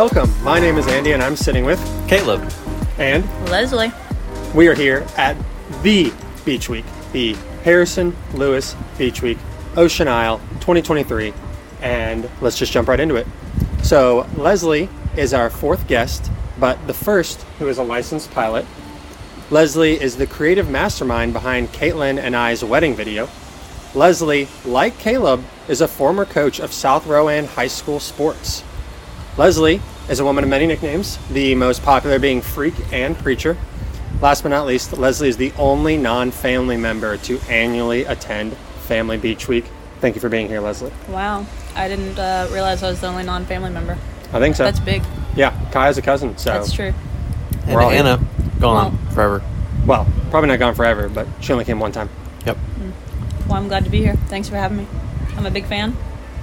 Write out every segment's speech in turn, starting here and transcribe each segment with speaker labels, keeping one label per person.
Speaker 1: welcome. My name is Andy, and I'm sitting with
Speaker 2: Caleb.
Speaker 1: and
Speaker 3: Leslie.
Speaker 1: we are here at the Beach Week, the Harrison Lewis Beach Week, Ocean Isle 2023, and let's just jump right into it. So Leslie is our fourth guest, but the first who is a licensed pilot. Leslie is the creative mastermind behind Caitlin and I's wedding video. Leslie, like Caleb, is a former coach of South Rowan High School sports. Leslie is a woman of many nicknames, the most popular being Freak and Preacher. Last but not least, Leslie is the only non family member to annually attend Family Beach Week. Thank you for being here, Leslie.
Speaker 3: Wow. I didn't uh, realize I was the only non family member.
Speaker 1: I think so.
Speaker 3: That's big.
Speaker 1: Yeah, Kai is a cousin, so.
Speaker 3: That's true.
Speaker 2: And
Speaker 1: We're all here.
Speaker 2: Anna, gone
Speaker 3: Well-
Speaker 2: forever.
Speaker 1: Well, probably not gone forever, but she only came one time.
Speaker 2: Yep.
Speaker 3: Well, I'm glad to be here. Thanks for having me. I'm a big fan.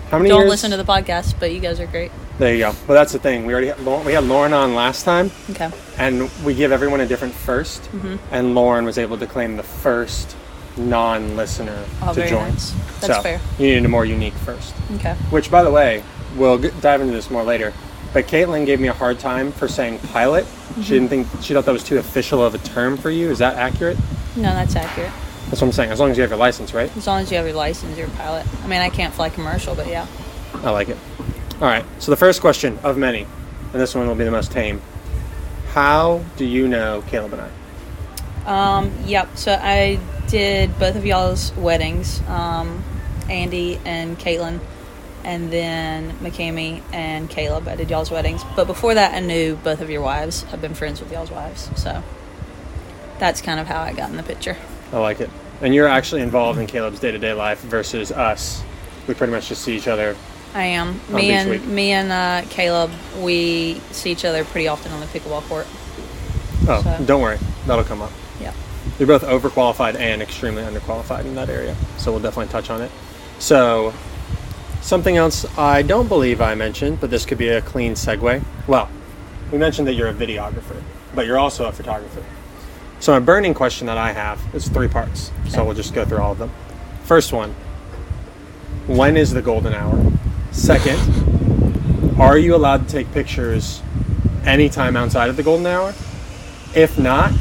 Speaker 1: How many
Speaker 3: Don't
Speaker 1: years?
Speaker 3: listen to the podcast, but you guys are great.
Speaker 1: There you go. Well, that's the thing. We already had, Lauren- we had Lauren on last time,
Speaker 3: Okay.
Speaker 1: and we give everyone a different 1st
Speaker 3: Mm-hmm.
Speaker 1: and Lauren was able to claim the first non-listener
Speaker 3: Oh,
Speaker 1: to join.
Speaker 3: nice. That's
Speaker 1: so
Speaker 3: fair.
Speaker 1: You needed a more unique first.
Speaker 3: Okay.
Speaker 1: Which, by the way, we'll dive into this more later. But Caitlin gave me a hard time for saying pilot.
Speaker 3: Mm-hmm.
Speaker 1: She didn't think she thought that was too official of a term for you. Is that accurate?
Speaker 3: No, that's accurate.
Speaker 1: That's what I'm saying. As long as you have your license, right?
Speaker 3: As long as you have your license, you're a pilot. I mean, I can't fly commercial, but yeah.
Speaker 1: I like it. All right. So the first question of many, and this one will be the most tame. How do you know Caleb and I?
Speaker 3: Um, yep. So I did both of y'all's weddings, um, Andy and Caitlin, and then McCamey and Caleb. I did y'all's weddings. But before that, I knew both of your wives. I've been friends with y'all's wives. So that's kind of how I got in the picture.
Speaker 1: I like it. And you're actually involved in Caleb's day-to-day life versus us. We pretty much just see each other.
Speaker 3: I am.
Speaker 1: On
Speaker 3: Me and
Speaker 1: Week.
Speaker 3: me and uh, Caleb, we see each other pretty often on the pickleball court.
Speaker 1: Oh,
Speaker 3: So-
Speaker 1: don't worry. That'll come up.
Speaker 3: Yeah.
Speaker 1: You're both overqualified and extremely underqualified in that area. So we'll definitely touch on it. So, something else I don't believe I mentioned, but this could be a clean segue. Well, we mentioned that you're a videographer, but you're also a photographer. So, a burning question that I have is three parts. So, we'll just go through all of them. First one When is the golden hour? Second, are you allowed to take pictures anytime outside of the golden hour? If not,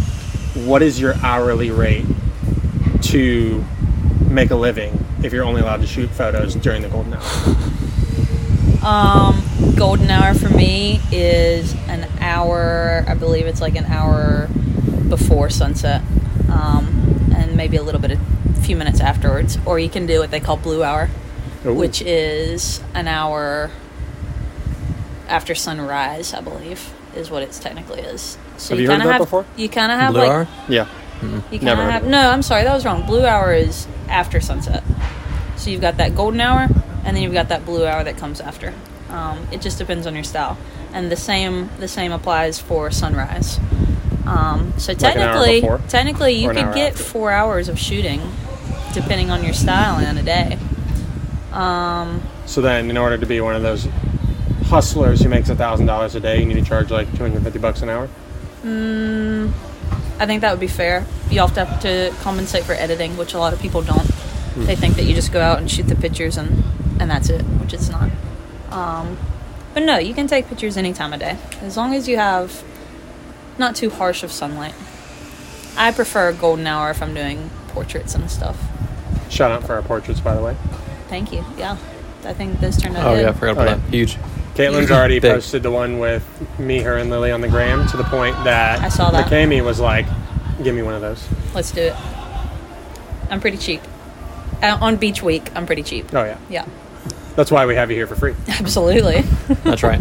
Speaker 1: what is your hourly rate to make a living if you're only allowed to shoot photos during the golden hour?
Speaker 3: Um, golden hour for me is an hour. I believe it's like an hour before sunset, um, and maybe a little bit, a few minutes afterwards. Or you can do what they call blue hour,
Speaker 1: Ooh.
Speaker 3: which is an hour after sunrise. I believe is what it's technically is. So
Speaker 1: Have you heard
Speaker 3: kinda
Speaker 1: of that
Speaker 3: have,
Speaker 1: before?
Speaker 3: You kind of have
Speaker 2: Blue
Speaker 3: like
Speaker 2: hour?
Speaker 1: Yeah.
Speaker 3: you
Speaker 1: Never
Speaker 3: kind of have no. I'm sorry, that was wrong. Blue hour is after sunset. So you've got that golden hour, and then you've got that blue hour that comes after. Um, it just depends on your style, and the same the same applies for sunrise. Um, so
Speaker 1: Like
Speaker 3: technically,
Speaker 1: before?
Speaker 3: technically you could get
Speaker 1: after?
Speaker 3: four hours of shooting, depending on your style in a day. Um,
Speaker 1: So then, in order to be one of those hustlers who makes a thousand dollars a day, you need to charge like 250 bucks an hour.
Speaker 3: mm, I think that would be fair. You to have to compensate for editing, which a lot of people don't. They think that you just go out and shoot the pictures and and that's it, which it's not. Um, but no, you can take pictures any time of day as long as you have not too harsh of sunlight. I prefer golden hour if I'm doing portraits and stuff.
Speaker 1: Shout out for our portraits, by the way.
Speaker 3: Thank you. Yeah, I think those turned out
Speaker 2: Oh
Speaker 3: good.
Speaker 2: yeah, I forgot
Speaker 1: Oh,
Speaker 2: about
Speaker 1: yeah.
Speaker 2: that. Huge.
Speaker 1: Caitlin's already
Speaker 2: Big.
Speaker 1: posted the one with me, her, and Lily on the gram to the point that
Speaker 3: I saw that.
Speaker 1: McCamey was like, "Give me one of those."
Speaker 3: Let's do it. I'm pretty cheap. Uh, on beach week, I'm pretty cheap.
Speaker 1: Oh yeah,
Speaker 3: Yeah,
Speaker 1: that's why we have you here for free.
Speaker 3: absolutely.
Speaker 2: That's right.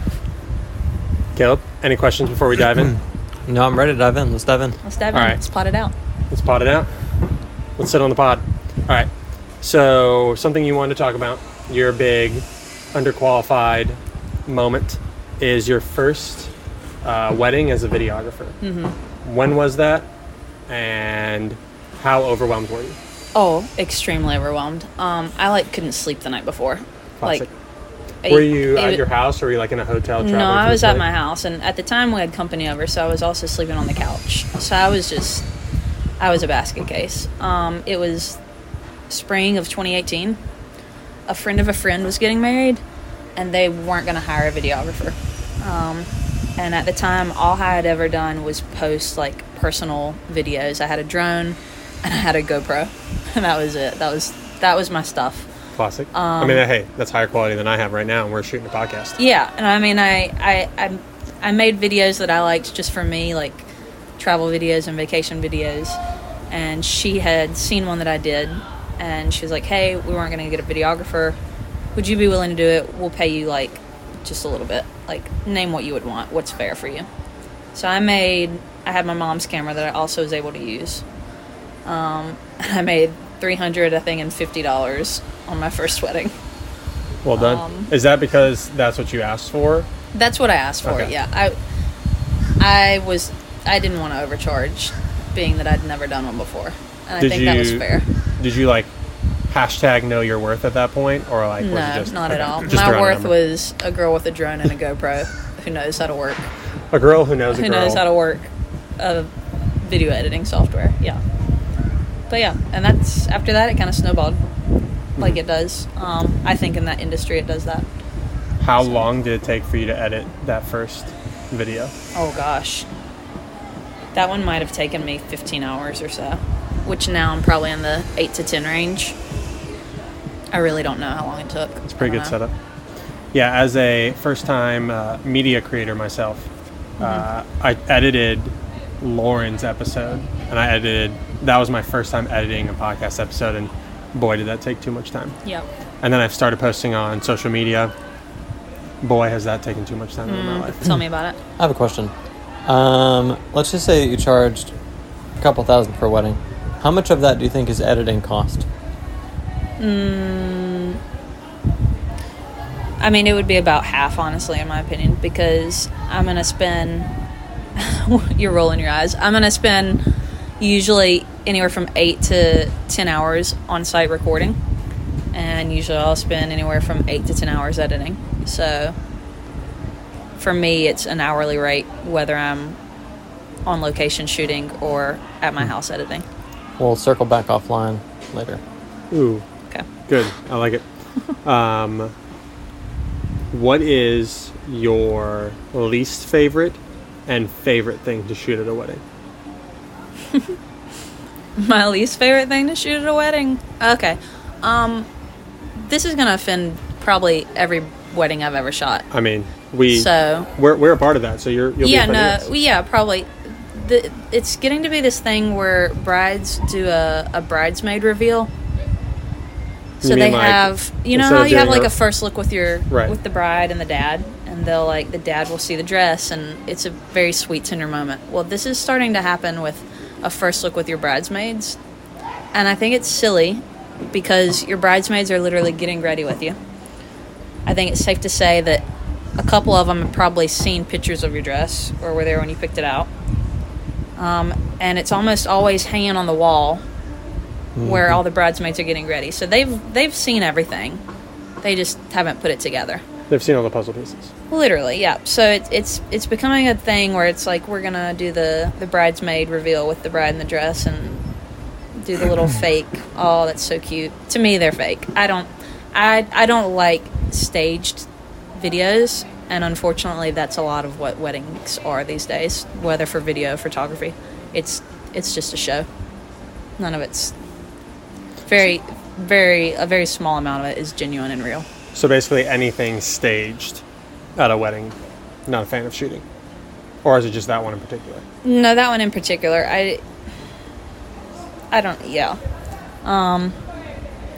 Speaker 1: Caleb, any questions before we dive in?
Speaker 2: No, I'm ready to dive in. Let's dive in.
Speaker 3: Let's dive
Speaker 1: All
Speaker 3: in.
Speaker 1: right.
Speaker 3: Let's pot it out.
Speaker 1: Let's pod it out. Let's sit on the pod. All right. So something you wanted to talk about, your big underqualified moment, is your first uh, wedding as a videographer. Mm-hmm. When was that, and how overwhelmed were you?
Speaker 3: Oh, extremely overwhelmed. Um, I like couldn't sleep the night before.
Speaker 1: Classic.
Speaker 3: Like,
Speaker 1: were you
Speaker 3: it
Speaker 1: at
Speaker 3: wa-
Speaker 1: your house, or were you like in a hotel?
Speaker 3: No, I was at my house, and at the time we had company over, so I was also sleeping on the couch. So I was just, I was a basket case. Um, it was spring of 2018. A friend of a friend was getting married, and they weren't going to hire a videographer. Um, and at the time, all I had ever done was post like personal videos. I had a drone and I had a GoPro, and that was it. That was that was my stuff.
Speaker 1: Classic.
Speaker 3: Um,
Speaker 1: I mean, hey, that's higher quality than I have right now, and we're shooting a podcast.
Speaker 3: Yeah, and I mean, I I I, I made videos that I liked just for me, like travel videos and vacation videos. And she had seen one that I did, and she was like, "Hey, we weren't going to get a videographer. Would you be willing to do it? We'll pay you like just a little bit. Like name what you would want. What's fair for you." So I made. I had my mom's camera that I also was able to use. Um, I made three hundred, I think, and fifty dollars on my first wedding.
Speaker 1: Well done.
Speaker 3: Um,
Speaker 1: Is that because that's what you asked for?
Speaker 3: That's what I asked for.
Speaker 1: Okay.
Speaker 3: Yeah, I I was I didn't want to overcharge, being that I'd never done one before, and I
Speaker 1: Did
Speaker 3: think that was fair.
Speaker 1: Did you like hashtag know your worth at that point, or like was it
Speaker 3: No,
Speaker 1: just
Speaker 3: not at all. My worth was a girl with a drone and a GoPro who knows how to work,
Speaker 1: a girl who knows a
Speaker 3: who knows how to work a video editing software. Yeah, but yeah, and that's after that it kind of snowballed, like
Speaker 1: Mm-hmm.
Speaker 3: it does. Um, I think in that industry it does that.
Speaker 1: How long did it take for you to edit that first video?
Speaker 3: Oh gosh. That one might have taken me 15 hours or so, which now I'm probably in the 8 to 10 range. I really don't know how long it took.
Speaker 1: It's a pretty good setup. Yeah, as a first-time uh, media creator myself, uh,
Speaker 3: Mm-hmm.
Speaker 1: I edited Lauren's episode, and I edited. That was my first time editing a podcast episode, and boy, did that take too much time.
Speaker 3: Yep.
Speaker 1: And then I've started posting on social media. Boy, has that taken too much time in my life.
Speaker 3: Tell me about it.
Speaker 2: I have a question. Um, let's just say you charged a couple thousand for a wedding. How much of that do you think is editing cost? Mm.
Speaker 3: I mean, it would be about half, honestly, in my opinion, because I'm going to spend. you're rolling your eyes. I'm going to spend usually anywhere from 8 to 10 hours on site recording. And usually I'll spend anywhere from 8 to 10 hours editing. So for me, it's an hourly rate, whether I'm on location shooting or at my hmm. house editing.
Speaker 2: We'll circle back offline later.
Speaker 1: Ooh,
Speaker 3: Okay.
Speaker 1: good. I like it. um, what is your least favorite and favorite thing to shoot at a wedding?
Speaker 3: My least favorite thing to shoot at a wedding. Okay. Um this is going to offend probably every wedding I've ever shot.
Speaker 1: I mean, we
Speaker 3: So,
Speaker 1: we're, we're a part of that, so you're you'll
Speaker 3: yeah,
Speaker 1: be
Speaker 3: no,
Speaker 1: offended, yes.
Speaker 3: yeah, probably the, it's getting to be this thing where brides do a, a bridesmaid reveal. So they
Speaker 1: like,
Speaker 3: have, you know how you have like
Speaker 1: a-
Speaker 3: a first look with your
Speaker 1: Right.
Speaker 3: with the bride and the dad, and they'll like the dad will see the dress, and it's a very sweet tender moment. Well, this is starting to happen with a first look with your bridesmaids, and I think it's silly because your bridesmaids are literally getting ready with you. I think it's safe to say that a couple of them have probably seen pictures of your dress or were there when you picked it out. Um, and it's almost always hanging on the wall where all the bridesmaids are getting ready. So they've they've seen everything. They just haven't put it together.
Speaker 1: They've seen all the puzzle pieces.
Speaker 3: Literally, yeah. So it's it's it's becoming a thing where it's like we're gonna do the the bridesmaid reveal with the bride in the dress and do the little fake. Oh, that's so cute. To me, they're fake. I don't I I don't like staged videos, and unfortunately, that's a lot of what weddings are these days. Whether for video, or photography, it's it's just a show. None of it's very very a very small amount of it is genuine and real.
Speaker 1: So basically, anything staged at a wedding, not a fan of shooting, or is it just that one in particular?
Speaker 3: No, that one in particular. I I don't yeah.
Speaker 1: Um,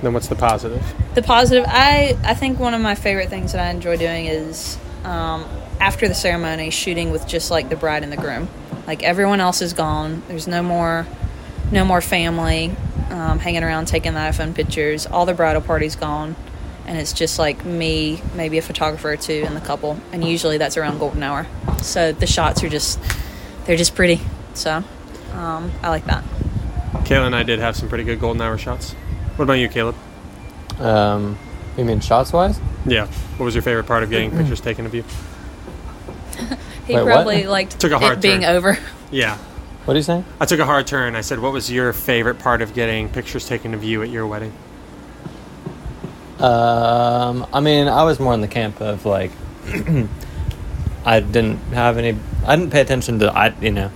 Speaker 1: then what's the positive?
Speaker 3: The positive I I think one of my favorite things that I enjoy doing is um, after the ceremony shooting with just like the bride and the groom. Like everyone else is gone. There's no more no more family um, hanging around taking the iPhone pictures. All the bridal party's gone. And it's just like me, maybe a photographer or two, and the couple. And usually that's around golden hour. So the shots are just, they're just pretty. So um, I like that.
Speaker 1: Kayla and I did have some pretty good golden hour shots. What about you, Caleb?
Speaker 2: Um, you mean shots wise?
Speaker 1: Yeah. What was your favorite part of getting pictures taken of you?
Speaker 3: He
Speaker 2: Wait, what?
Speaker 3: probably liked
Speaker 1: Took a hard
Speaker 3: it being
Speaker 1: turn.
Speaker 3: over.
Speaker 1: Yeah.
Speaker 2: What are you saying?
Speaker 1: I took a hard turn. I said, "What was your favorite part of getting pictures taken of you at your wedding?"
Speaker 2: Um, I mean, I was more in the camp of like, I didn't have any. I didn't pay attention to. I you know,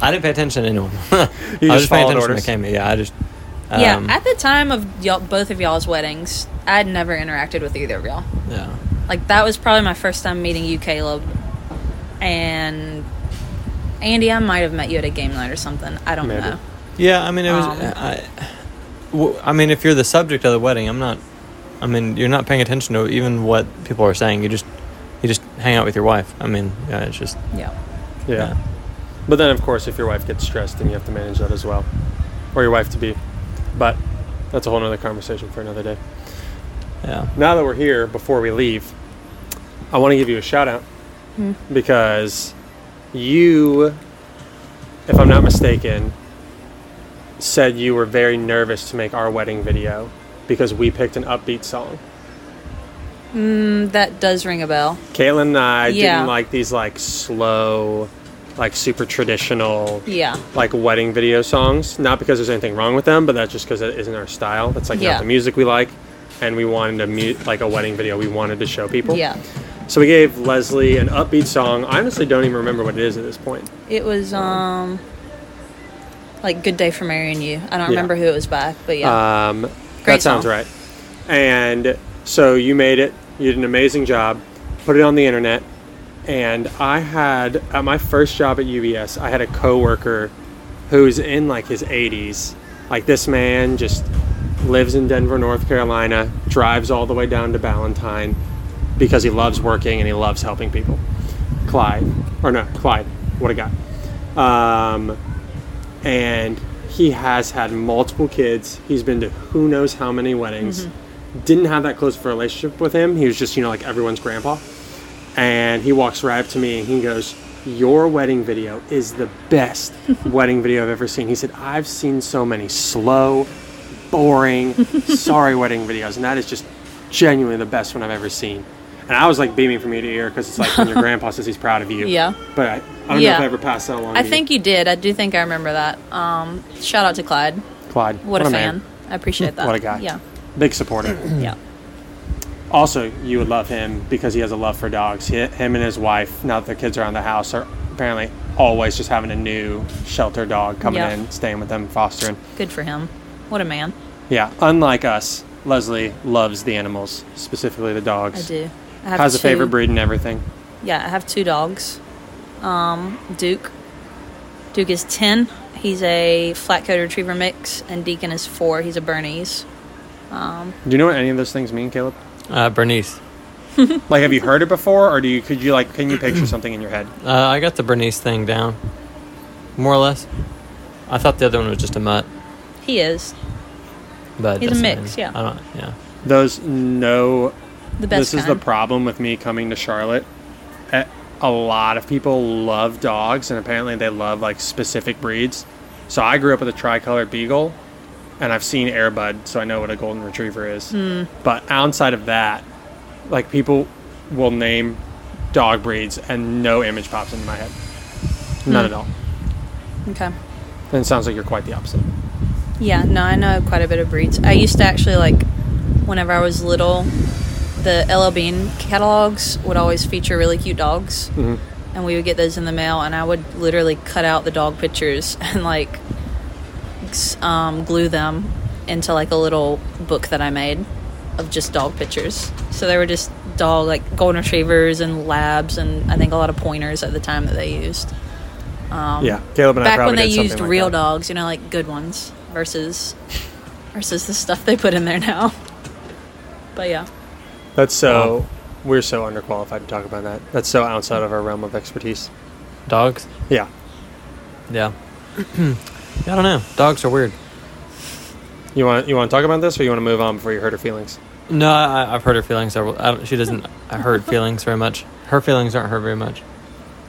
Speaker 2: I didn't pay attention to anyone. I
Speaker 1: just
Speaker 2: was just paying attention
Speaker 1: orders?
Speaker 2: to Cami. Yeah, I just.
Speaker 3: Yeah,
Speaker 2: um,
Speaker 3: at the time of y'all, both of y'all's weddings, I'd never interacted with either of y'all.
Speaker 2: yeah.
Speaker 3: Like that was probably my first time meeting you, Caleb, and Andy. I might have met you at a game night or something. I don't
Speaker 1: Maybe.
Speaker 3: know.
Speaker 2: Yeah, I mean, it was.
Speaker 3: Um,
Speaker 2: I, w- I mean, if you're the subject of the wedding, I'm not. I mean, you're not paying attention to even what people are saying. You just, you just hang out with your wife. I mean, yeah, it's just.
Speaker 3: Yeah.
Speaker 1: Yeah.
Speaker 2: Yeah.
Speaker 1: But then, of course, if your wife gets stressed, then you have to manage that as well, or your wife to be. But that's a whole other conversation for another day.
Speaker 2: Yeah.
Speaker 1: Now that we're here, before we leave, I want to give you a shout out because you, if I'm not mistaken, said you were very nervous to make our wedding video because we picked an upbeat song.
Speaker 3: Mm, that does ring a bell.
Speaker 1: Caitlin and I
Speaker 3: Yeah.
Speaker 1: didn't like these like slow, like super traditional
Speaker 3: Yeah.
Speaker 1: like wedding video songs. Not because there's anything wrong with them, but that's just because it isn't our style. That's like
Speaker 3: Yeah.
Speaker 1: not the music we like, and we wanted to mute like a wedding video. We wanted to show people.
Speaker 3: Yeah.
Speaker 1: So we gave Leslie an upbeat song. I honestly don't even remember what it is at this point.
Speaker 3: It was um like Good Day for Marrying You. I don't
Speaker 1: Yeah.
Speaker 3: remember who it was by, but yeah.
Speaker 1: Um, that sounds
Speaker 3: song.
Speaker 1: right. And so you made it. You did an amazing job. Put it on the internet. And I had at my first job at UBS, I had a coworker who's in like his 80s. Like this man just lives in Denver, North Carolina, drives all the way down to Ballantyne because he loves working and he loves helping people. Clyde, or no, Clyde, what a guy. Um, and he has had multiple kids. He's been to who knows how many weddings. Didn't have that close of a relationship with him. He was just, you know, like everyone's grandpa. And he walks right up to me and he goes, Your wedding video is the best wedding video I've ever seen. He said, I've seen so many slow, boring, sorry wedding videos, and that is just genuinely the best one I've ever seen. And I was like beaming from ear to ear because it's like when your grandpa says he's proud of you.
Speaker 3: Yeah.
Speaker 1: But I, I don't know if I ever passed that along.
Speaker 3: I think you did. I do think I remember that. Um, shout out to Clyde.
Speaker 1: Clyde.
Speaker 3: What, a
Speaker 1: man.
Speaker 3: fan. I appreciate that.
Speaker 1: What a guy.
Speaker 3: Yeah.
Speaker 1: Big supporter.
Speaker 3: Yeah.
Speaker 1: Also, you would love him because he has a love for dogs. He, him and his wife, now that their kids are around the house, are apparently always just having a new shelter dog coming
Speaker 3: Yeah.
Speaker 1: in, staying with them, fostering.
Speaker 3: Good for him. What a man.
Speaker 1: Yeah, unlike us, Leslie loves the animals, specifically the dogs.
Speaker 3: I do. I have
Speaker 1: Has a favorite breed and everything.
Speaker 3: Yeah, I have two dogs. Um, Duke. Duke is 10. He's a flat coat retriever mix, and Deacon is 4. He's a Bernese.
Speaker 1: Do you know what any of those things mean, Caleb?
Speaker 2: Uh, Bernice.
Speaker 1: Like, have you heard it before, or do you could you like can you picture something in your head?
Speaker 2: Uh, I got the Bernice thing down, more or less. I thought the other one was just a mutt,
Speaker 3: He is.
Speaker 2: but
Speaker 3: He's a
Speaker 2: that's
Speaker 3: mix,
Speaker 2: fine.
Speaker 3: yeah.
Speaker 2: I don't. Yeah.
Speaker 1: Those no
Speaker 3: The best
Speaker 1: this is
Speaker 3: kind.
Speaker 1: the problem with me coming to Charlotte. Eh, A lot of people love dogs, and apparently they love like specific breeds. So I grew up with a tricolored beagle, and I've seen Air Bud, so I know what a golden retriever is.
Speaker 3: Hmm.
Speaker 1: But outside of that, like people will name dog breeds, and no image pops into my head. None
Speaker 3: Hmm.
Speaker 1: at all.
Speaker 3: Okay.
Speaker 1: And it sounds like you're quite the opposite.
Speaker 3: Yeah, no, I know quite a bit of breeds. I used to actually like, whenever I was little, the LL Bean catalogs would always feature really cute dogs,
Speaker 1: Mhm.
Speaker 3: and we would get those in the mail, and I would literally cut out the dog pictures and like s- um, glue them into like a little book that I made of just dog pictures. So they were just dog like golden retrievers and labs, and I think a lot of pointers at the time that they used. Um,
Speaker 1: yeah, Caleb and I
Speaker 3: back
Speaker 1: probably
Speaker 3: when they
Speaker 1: did
Speaker 3: used
Speaker 1: like
Speaker 3: real
Speaker 1: that.
Speaker 3: dogs, you know, like good ones versus versus the stuff they put in there now. But yeah,
Speaker 1: That's so.
Speaker 2: Wow.
Speaker 1: We're so underqualified to talk about that. That's so outside of our realm of expertise.
Speaker 2: Dogs.
Speaker 1: Yeah.
Speaker 2: Yeah. yeah. I don't know. Dogs are weird.
Speaker 1: You want you want to talk about this, or you want to move on before you hurt her feelings?
Speaker 2: No, I, I've hurt her feelings. several- I don't, she doesn't hurt feelings very much. Her feelings aren't hurt very much.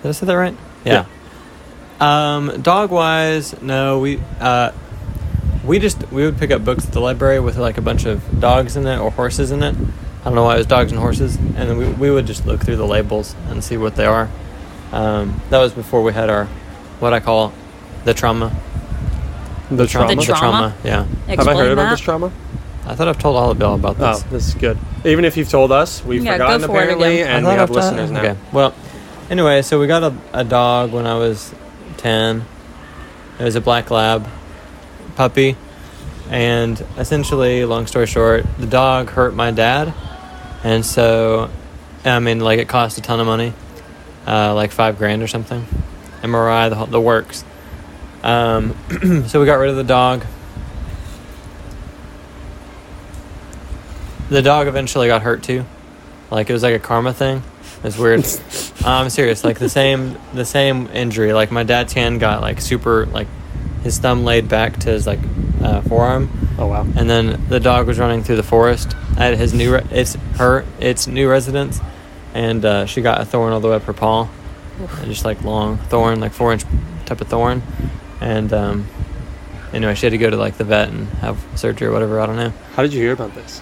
Speaker 2: Did I say that right? Yeah. Um, dog wise, no, we uh, we just we would pick up books at the library with like a bunch of dogs in it or horses in it. I don't know why it was dogs and horses, and then we we would just look through the labels and see what they are. Um, that was before we had our what I call the trauma.
Speaker 1: The trauma.
Speaker 3: The trauma?
Speaker 2: Yeah.
Speaker 3: explain
Speaker 1: Have I heard
Speaker 3: that.
Speaker 1: about this trauma?
Speaker 2: I thought I've told all of y'all about
Speaker 1: Oh,
Speaker 2: this.
Speaker 1: this is good. Even if you've told us, we've
Speaker 3: Yeah,
Speaker 1: forgotten
Speaker 3: for
Speaker 1: apparently, and we
Speaker 2: thought
Speaker 1: have
Speaker 2: I've done-
Speaker 1: listeners now.
Speaker 2: Okay. Well, Anyway, so we got a, a dog when I was 10. It was a black lab puppy. And essentially, long story short, the dog hurt my dad. And so, I mean, like, it cost a ton of money uh, like five grand or something. MRI, the, the works. Um, so we got rid of the dog. The dog eventually got hurt too. Like it was like a karma thing. It's weird. I'm serious. Like the same the same injury. Like my dad's hand got like super like his thumb laid back to his like uh, forearm,
Speaker 1: Oh wow.
Speaker 2: and then the dog was running through the forest at his new re- it's her its new residence, and uh, she got a thorn all the way up her paw, just like long thorn, like four inch type of thorn, and um, anyway, she had to go to like the vet and have surgery or whatever. I don't know.
Speaker 1: How did you hear about this?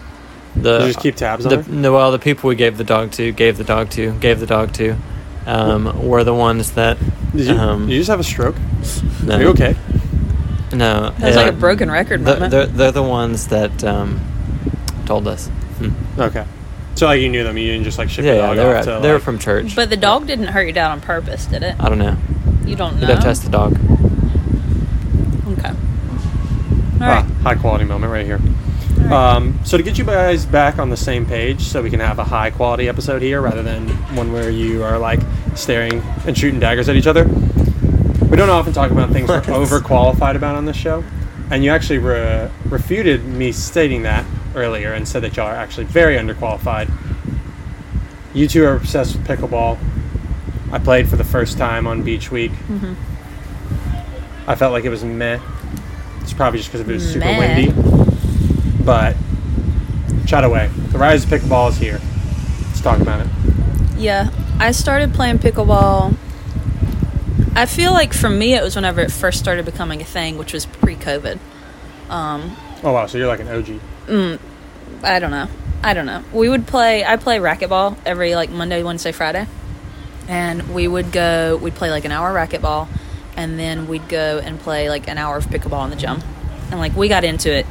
Speaker 2: The
Speaker 1: Did you just keep tabs on
Speaker 2: the,
Speaker 1: her?
Speaker 2: no, well, the people we gave the dog to, gave the dog to, gave the dog to, um, were the ones that.
Speaker 1: Did you,
Speaker 2: um,
Speaker 1: did you just have a stroke?
Speaker 2: no,
Speaker 1: Are you okay?
Speaker 2: No,
Speaker 3: That was like a broken record
Speaker 2: the-
Speaker 3: moment.
Speaker 2: They're, they're the ones that um, told us. Hmm.
Speaker 1: Okay. So like you knew them, you didn't just like ship
Speaker 2: Yeah,
Speaker 1: the
Speaker 2: yeah,
Speaker 1: dog
Speaker 2: they were
Speaker 1: off to
Speaker 2: they were from church.
Speaker 3: but the dog didn't hurt your dad on purpose, did it?
Speaker 2: I don't know.
Speaker 3: You don't
Speaker 2: You'd
Speaker 3: know.
Speaker 2: have to test the dog.
Speaker 3: Okay. All
Speaker 1: Ah, high quality moment right here.
Speaker 3: Right.
Speaker 1: Um, so to get you guys back on the same page, so we can have a high quality episode here rather than one where you are like staring and shooting daggers at each other. We don't often talk about things we're overqualified about on this show, and you actually re- refuted me stating that earlier and said that y'all are actually very underqualified. You two are obsessed with pickleball. I played for the first time on Beach Week.
Speaker 3: Mhm.
Speaker 1: I felt like it was meh. It's probably just because it was super
Speaker 3: Meh.
Speaker 1: windy. But chat away. The rise of pickleball is here. Let's talk about it.
Speaker 3: Yeah, I started playing pickleball. I feel like for me, it was whenever it first started becoming a thing, which was pre-COVID. Um,
Speaker 1: Oh wow, so you're like an OG.
Speaker 3: mm, I don't know. I don't know. We would play. I play racquetball every like Monday, Wednesday, Friday, and we would go. We'd play like an hour racquetball, and then we'd go and play like an hour of pickleball in the gym, and like we got into it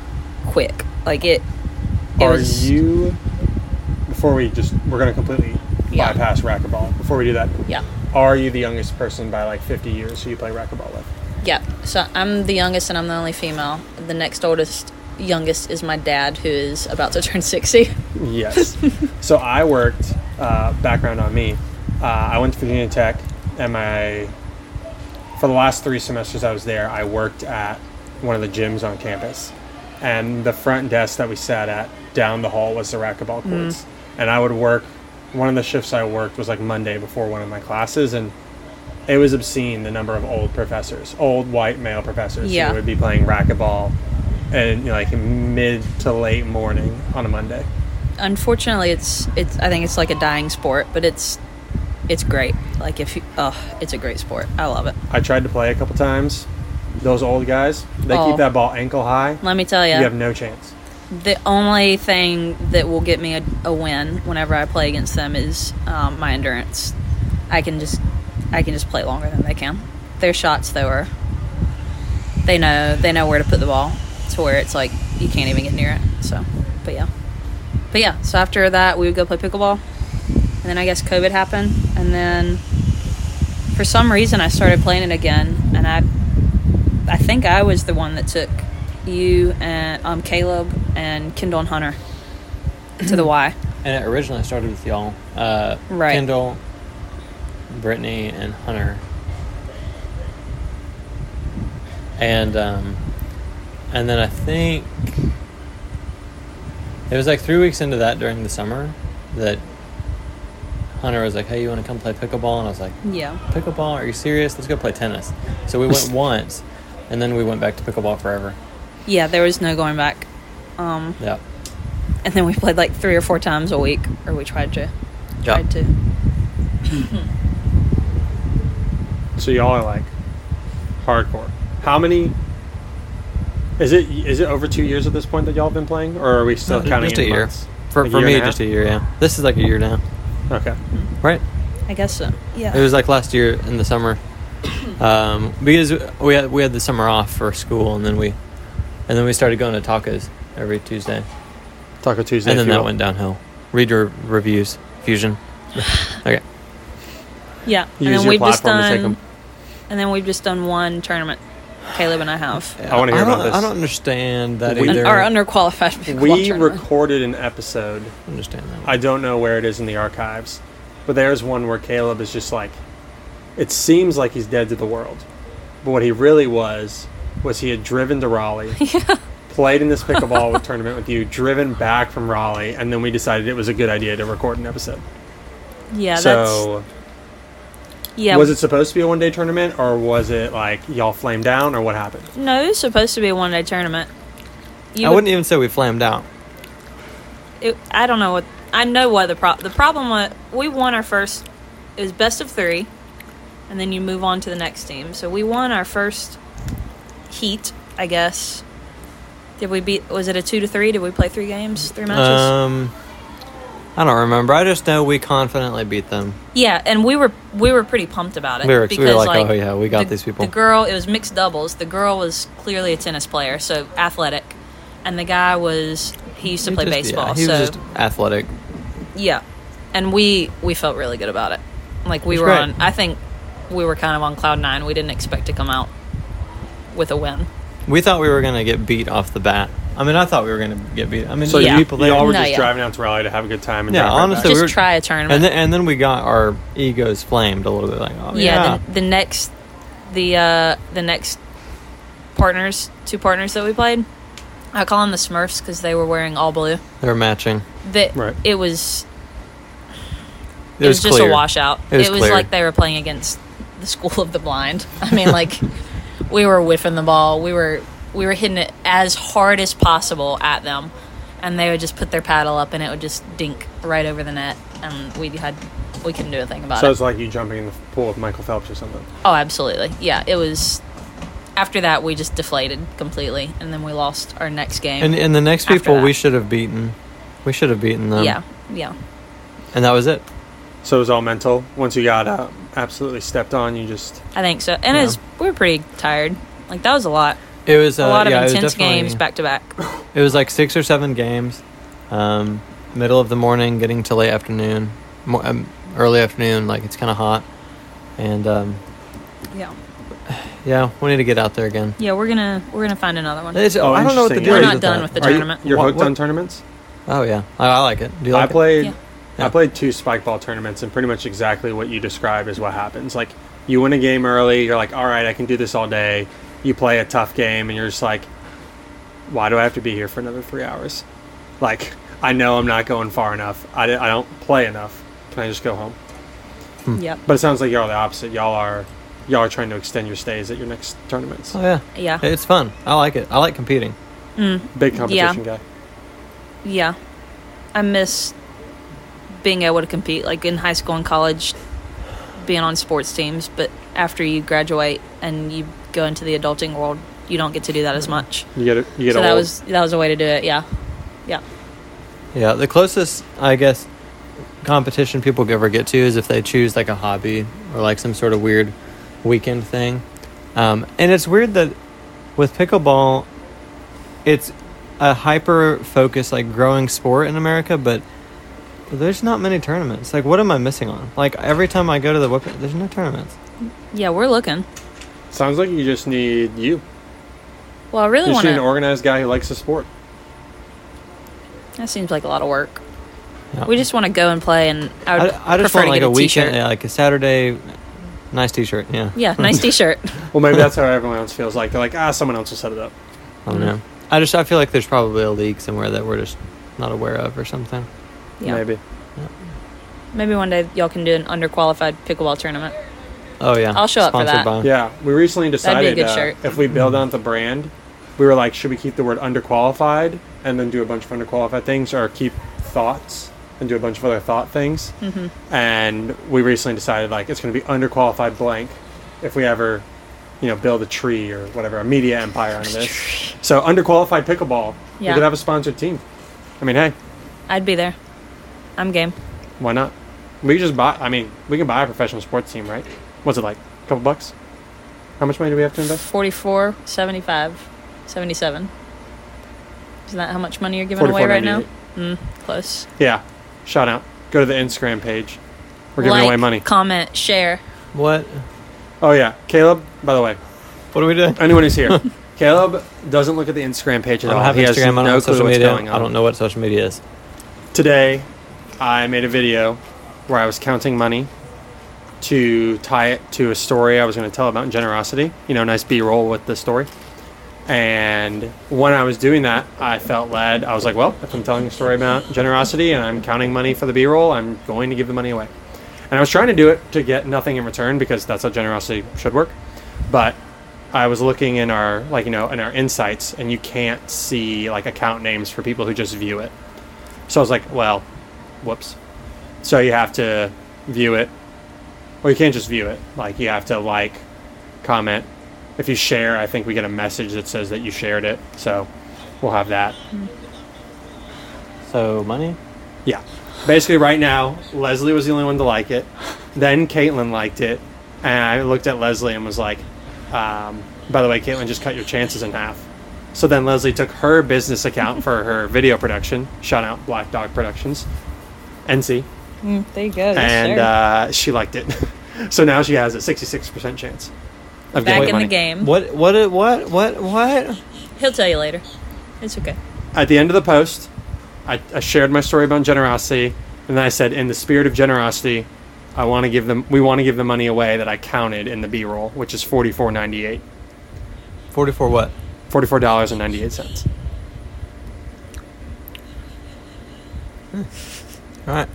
Speaker 3: quick. Like it. it
Speaker 1: Are
Speaker 3: was,
Speaker 1: you before we just we're gonna completely
Speaker 3: Yeah.
Speaker 1: bypass racquetball. Before we do that,
Speaker 3: Yeah.
Speaker 1: are you the youngest person by like 50 years who you play racquetball with?
Speaker 3: Yeah. So I'm the youngest and I'm the only female. The next oldest, youngest is my dad, who is about to turn 60.
Speaker 1: Yes. so I worked. Uh, background on me. Uh, I went to Virginia Tech, and my for the last three semesters I was there, I worked at one of the gyms on campus, and the front desk that we sat at down the hall was the racquetball mm-hmm. courts, and I would work. One of the shifts I worked was like Monday before one of my classes, and it was obscene the number of old professors, old white male professors
Speaker 3: Yeah.
Speaker 1: who would be playing racquetball, and like mid to late morning on a Monday.
Speaker 3: Unfortunately, it's it's. I think it's like a dying sport, but it's it's great. Like if you, oh, it's a great sport. I love it.
Speaker 1: I tried to play a couple times. Those old guys, they
Speaker 3: Oh.
Speaker 1: keep that ball ankle high.
Speaker 3: Let me tell you,
Speaker 1: You have no chance.
Speaker 3: the only thing that will get me a, a win whenever I play against them is um, my endurance. I can just I can just play longer than they can. Their shots though are they know they know where to put the ball to where it's like you can't even get near it. So, but yeah, but yeah. So after that, we would go play pickleball, and then I guess COVID happened, and then for some reason I started playing it again, and I I think I was the one that took you and um, Caleb and Kendall and Hunter to the Y.
Speaker 2: And it originally started with y'all. Uh,
Speaker 3: Right.
Speaker 2: Kendall, Brittany, and Hunter. And um, and then I think it was like three weeks into that during the summer that Hunter was like, "Hey, you want to come play pickleball?" And I was like,
Speaker 3: Yeah.
Speaker 2: "Pickleball? Are you serious? Let's go play tennis." So we went once, and then we went back to pickleball forever.
Speaker 3: Yeah, there was no going back. Um,
Speaker 2: Yeah.
Speaker 3: and then we played like three or four times a week, or we tried to.
Speaker 2: Yeah.
Speaker 3: Tried to.
Speaker 1: So y'all are like hardcore. How many? Is it is it over two years at this point that y'all have been playing, or are we still
Speaker 2: No,
Speaker 1: counting
Speaker 2: just a
Speaker 1: in
Speaker 2: year.
Speaker 1: months?
Speaker 2: For,
Speaker 1: A
Speaker 2: for
Speaker 1: year
Speaker 2: me, just a year. Yeah. This is like a year now,
Speaker 1: Okay.
Speaker 2: right?
Speaker 3: I guess so. Yeah.
Speaker 2: It was like last year in the summer, um, because we had we had the summer off for school, and then we, and then we started going to tacos every Tuesday,
Speaker 1: Taco Tuesday.
Speaker 2: and then that
Speaker 1: will.
Speaker 2: went downhill. Read your reviews, Fusion. okay.
Speaker 3: Yeah, and
Speaker 1: Use
Speaker 3: then
Speaker 1: your
Speaker 3: we've just
Speaker 1: platform to take
Speaker 3: done,
Speaker 1: 'em.
Speaker 3: and then we've just done one tournament. Caleb and I have
Speaker 1: I wanna hear
Speaker 2: don't,
Speaker 1: about this.
Speaker 2: I don't understand that
Speaker 1: We-
Speaker 2: either.
Speaker 3: our underqualified pickleball
Speaker 1: We
Speaker 3: tournament.
Speaker 1: recorded an episode.
Speaker 2: understand that.
Speaker 1: I don't know where it is in the archives, but there's one where Caleb is just like, it seems like he's dead to the world, but what he really was was he had driven to Raleigh, played in this pickleball tournament with you, driven back from Raleigh, and then we decided it was a good idea to record an episode.
Speaker 3: yeah,
Speaker 1: so,
Speaker 3: that's yeah.
Speaker 1: was it supposed to be a one day tournament, or was it like y'all flamed down, or what happened?
Speaker 3: no, it was supposed to be a one day tournament. You
Speaker 2: I
Speaker 3: would-
Speaker 2: wouldn't even say we flamed out.
Speaker 3: it, I don't know what I know what the pro- the problem was. We won our first. It was best of three, and then you move on to the next team. So we won our first heat, I guess. Did we beat? Was it a two to three? Did we play three games, three matches?
Speaker 2: Um, I don't remember. I just know we confidently beat them.
Speaker 3: yeah, and we were we were pretty pumped about it.
Speaker 2: We were- we were like, "Oh, yeah, we got
Speaker 3: the-
Speaker 2: these people."
Speaker 3: The girl, it was mixed doubles. The girl was clearly a tennis player, so athletic, and the guy was he used to
Speaker 2: He
Speaker 3: play
Speaker 2: just-
Speaker 3: baseball.
Speaker 2: Yeah, he
Speaker 3: so
Speaker 2: was just athletic.
Speaker 3: Yeah, and we we felt really good about it. Like we were
Speaker 2: great.
Speaker 3: on. I think we were kind of on cloud nine. We didn't expect to come out with a win.
Speaker 2: We thought we were gonna get beat off the bat. I mean, I thought we were gonna get beat. I mean,
Speaker 1: So
Speaker 3: Yeah.
Speaker 2: people there.
Speaker 1: y'all were
Speaker 3: No,
Speaker 1: just
Speaker 3: yeah.
Speaker 1: driving out to Raleigh to have a good time and
Speaker 2: Yeah,
Speaker 1: drive right
Speaker 2: honestly,
Speaker 1: back.
Speaker 2: we
Speaker 3: Just
Speaker 2: were-
Speaker 3: try a tournament.
Speaker 2: and then, and then we got our egos flamed a little bit. Like, oh yeah,
Speaker 3: yeah, The, the next the uh the next partners, two partners that we played. I call them the Smurfs because they were wearing all blue.
Speaker 2: they're matching.
Speaker 3: That
Speaker 1: Right.
Speaker 3: it was
Speaker 2: It,
Speaker 3: it was, just
Speaker 2: clear.
Speaker 3: a washout.
Speaker 2: It was clear.
Speaker 3: like they were playing against the school of the blind. I mean, like we were whiffing the ball. We were we were hitting it as hard as possible at them, and they would just put their paddle up, and it would just dink right over the net, and we had we couldn't do a thing about it.
Speaker 1: So it's like you jumping in the pool with Michael Phelps or something.
Speaker 3: Oh, absolutely. Yeah, it was. After that, we just deflated completely, and then we lost our next game.
Speaker 2: And and the next people
Speaker 3: that.
Speaker 2: we should have beaten. We should have beaten them.
Speaker 3: yeah, yeah,
Speaker 2: And that was it.
Speaker 1: So it was all mental. Once you got uh, absolutely stepped on, you just
Speaker 3: I think so. And
Speaker 2: Yeah.
Speaker 3: it was, we were pretty tired. Like that was a lot.
Speaker 2: It was uh,
Speaker 3: a lot of
Speaker 2: yeah,
Speaker 3: intense games back to back.
Speaker 2: It was like six or seven games. Um, middle of the morning, getting to late afternoon, mo- um, early afternoon. Like it's kind of hot, and um,
Speaker 3: Yeah,
Speaker 2: yeah, we need to get out there again.
Speaker 3: yeah. We're gonna we're gonna find another one.
Speaker 2: It's,
Speaker 1: Oh,
Speaker 2: I don't know what the
Speaker 1: interesting.
Speaker 2: deal
Speaker 3: We're
Speaker 2: is
Speaker 3: not
Speaker 2: with
Speaker 3: done
Speaker 2: that.
Speaker 3: with the
Speaker 1: Are
Speaker 3: tournament.
Speaker 1: You're
Speaker 2: What-
Speaker 1: hooked
Speaker 2: what-
Speaker 1: on tournaments.
Speaker 2: Oh yeah, I, I like it. Do you like
Speaker 1: I played.
Speaker 3: Yeah.
Speaker 2: Yeah.
Speaker 1: I played two spike ball tournaments, and pretty much exactly what you described is what happens. Like you win a game early, you're like, all right, I can do this all day. You play a tough game, and you're just like, why do I have to be here for another three hours? Like I know I'm not going far enough. I, I don't play enough. Can I just go home? Hmm.
Speaker 3: Yep.
Speaker 1: But it sounds like y'all are the opposite. Y'all are y'all are trying to extend your stays at your next tournaments.
Speaker 2: Oh yeah,
Speaker 3: Yeah.
Speaker 2: it's fun. I like it. I like competing. Mm.
Speaker 1: Big competition guy.
Speaker 3: Yeah. I miss being able to compete like in high school and college being on sports teams, but after you graduate and you go into the adulting world, you don't get to do that as much.
Speaker 1: You get it. You get
Speaker 3: So
Speaker 1: old.
Speaker 3: that was that was a way to do it. Yeah. Yeah.
Speaker 2: Yeah, the closest I guess competition people ever get to is if they choose like a hobby or like some sort of weird weekend thing. Um, and it's weird that with pickleball, it's a hyper focused like growing sport in America, but there's not many tournaments. Like, what am I missing on? Like every time I go to the whip, there's no tournaments.
Speaker 3: Yeah, we're looking.
Speaker 1: Sounds like you just need you.
Speaker 3: Well, I really
Speaker 1: You just
Speaker 3: want
Speaker 1: need an organized guy who likes the sport.
Speaker 3: That seems like a lot of work.
Speaker 2: Yeah.
Speaker 3: We just want to go and play, and I would
Speaker 2: I, I just
Speaker 3: prefer
Speaker 2: want
Speaker 3: to
Speaker 2: like
Speaker 3: get
Speaker 2: a
Speaker 3: t-shirt.
Speaker 2: weekend, yeah, like a Saturday, nice T-shirt. Yeah,
Speaker 3: Yeah, nice T-shirt.
Speaker 1: Well, maybe that's how everyone else feels like. They're like, ah, someone else will set it up.
Speaker 2: I don't know. I just I feel like there's probably a league somewhere that we're just not aware of or something.
Speaker 3: Yeah.
Speaker 1: Maybe.
Speaker 3: Maybe one day y'all can do an underqualified pickleball tournament.
Speaker 2: Oh yeah,
Speaker 3: I'll show up for
Speaker 2: Sponsored
Speaker 3: that.
Speaker 2: by-
Speaker 1: Yeah, we recently decided
Speaker 3: good
Speaker 1: uh,
Speaker 3: shirt.
Speaker 1: if we build on the brand, we were like, should we keep the word underqualified and then do a bunch of underqualified things, or keep thoughts and do a bunch of other thought things? Mm-hmm. And we recently decided like it's going to be underqualified blank if we ever, you know, build a tree or whatever, a media empire out of this. So underqualified pickleball, we
Speaker 3: Yeah.
Speaker 1: could have a sponsored team. I mean, hey,
Speaker 3: I'd be there. I'm game.
Speaker 1: why not? We could just buy. I mean, we can buy a professional sports team, right? What's it like? A couple bucks? How much money do we have to invest?
Speaker 3: 44, 75, 77. Isn't that how much money you're giving away right now? Mm, close.
Speaker 1: Yeah. Shout out. Go to the Instagram page. We're giving
Speaker 3: like,
Speaker 1: away money.
Speaker 3: comment, share.
Speaker 2: What?
Speaker 1: Oh yeah, Caleb. By the way,
Speaker 2: What are we doing?
Speaker 1: anyone who's here, Caleb doesn't look at the Instagram page
Speaker 2: I
Speaker 1: at
Speaker 2: don't
Speaker 1: all.
Speaker 2: have
Speaker 1: he has
Speaker 2: Instagram. I don't
Speaker 1: no
Speaker 2: have
Speaker 1: clue
Speaker 2: social
Speaker 1: what's
Speaker 2: media.
Speaker 1: going on.
Speaker 2: I don't know what social media is.
Speaker 1: Today, I made a video where I was counting money to tie it to a story I was going to tell about generosity. You know, nice B-roll with the story. And when I was doing that, I felt led. I was like, well, if I'm telling a story about generosity and I'm counting money for the B-roll, I'm going to give the money away. And I was trying to do it to get nothing in return because that's how generosity should work. But I was looking in our like you know in our insights, and you can't see like account names for people who just view it. So I was like, well, whoops. So you have to view it, or you can't just view it. Like you have to like, comment. If you share, I think we get a message that says that you shared it. So we'll have that.
Speaker 2: So money.
Speaker 1: Yeah. Basically, right now, Leslie was the only one to like it. Then Caitlin liked it, and I looked at Leslie and was like, um, "By the way, Caitlin just cut your chances in half." So then Leslie took her business account for her video production. Shout out Black Dog Productions, NC,
Speaker 3: Mm, there you go.
Speaker 1: and uh, she liked it. so now she has a sixty-six percent chance of
Speaker 3: Back
Speaker 1: getting
Speaker 3: in
Speaker 1: money.
Speaker 3: the game.
Speaker 2: What? What? What? What? What?
Speaker 3: He'll tell you later. It's okay.
Speaker 1: At the end of the post, I, I shared my story about generosity, and then I said, "In the spirit of generosity, I want to give them. We want to give the money away that I counted in the B-roll, which is forty-four ninety-eight,
Speaker 2: Forty-four. What?
Speaker 1: forty-four dollars and ninety-eight cents.
Speaker 2: All right.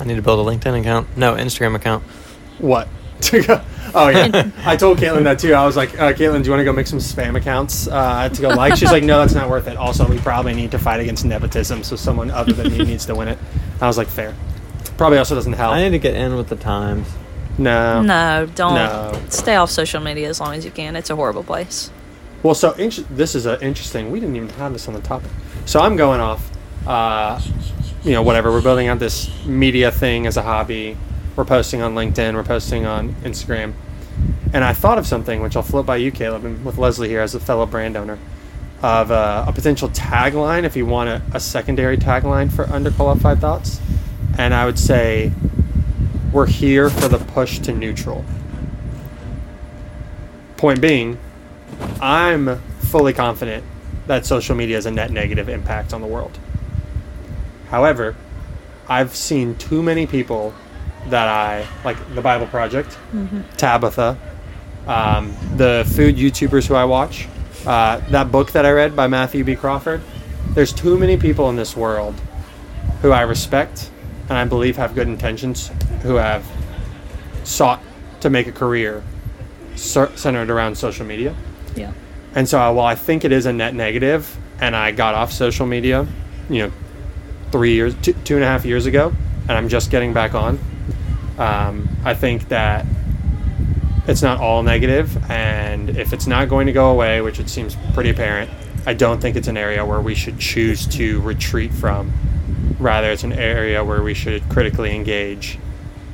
Speaker 2: I need to build a LinkedIn account. No, Instagram account.
Speaker 1: What? To go? Oh yeah, I told Caitlin that too. I was like, uh, "Caitlin, do you want to go make some spam accounts uh, to go like?" She's like, "No, that's not worth it." Also, we probably need to fight against nepotism, so someone other than me needs to win it. I was like, "Fair." Probably also doesn't help.
Speaker 2: I need to get in with the times.
Speaker 1: no.
Speaker 3: No, don't.
Speaker 1: No.
Speaker 3: Stay off social media as long as you can. It's a horrible place.
Speaker 1: Well, so int- this is a interesting. We didn't even have this on the topic. So I'm going off. Uh, you know, whatever. We're building out this media thing as a hobby. We're posting on LinkedIn. We're posting on Instagram. And I thought of something, which I'll float by you, Caleb, and with Leslie here as a fellow brand owner, of uh, a potential tagline if you want a, a secondary tagline for underqualified thoughts. And I would say, we're here for the push to neutral. Point being, I'm fully confident that social media has a net negative impact on the world. However, I've seen too many people that I like the Bible Project, Tabitha, um, the food YouTubers who I watch, uh, that book that I read by Matthew B. Crawford. There's too many people in this world who I respect and I believe have good intentions, who have sought to make a career centered around social media.
Speaker 3: Yeah.
Speaker 1: And so while I think it is a net negative, and I got off social media, you know, three years, two, two and a half years ago, and I'm just getting back on, um, I think that it's not all negative, and if it's not going to go away, which it seems pretty apparent, I don't think it's an area where we should choose to retreat from. Rather, it's an area where we should critically engage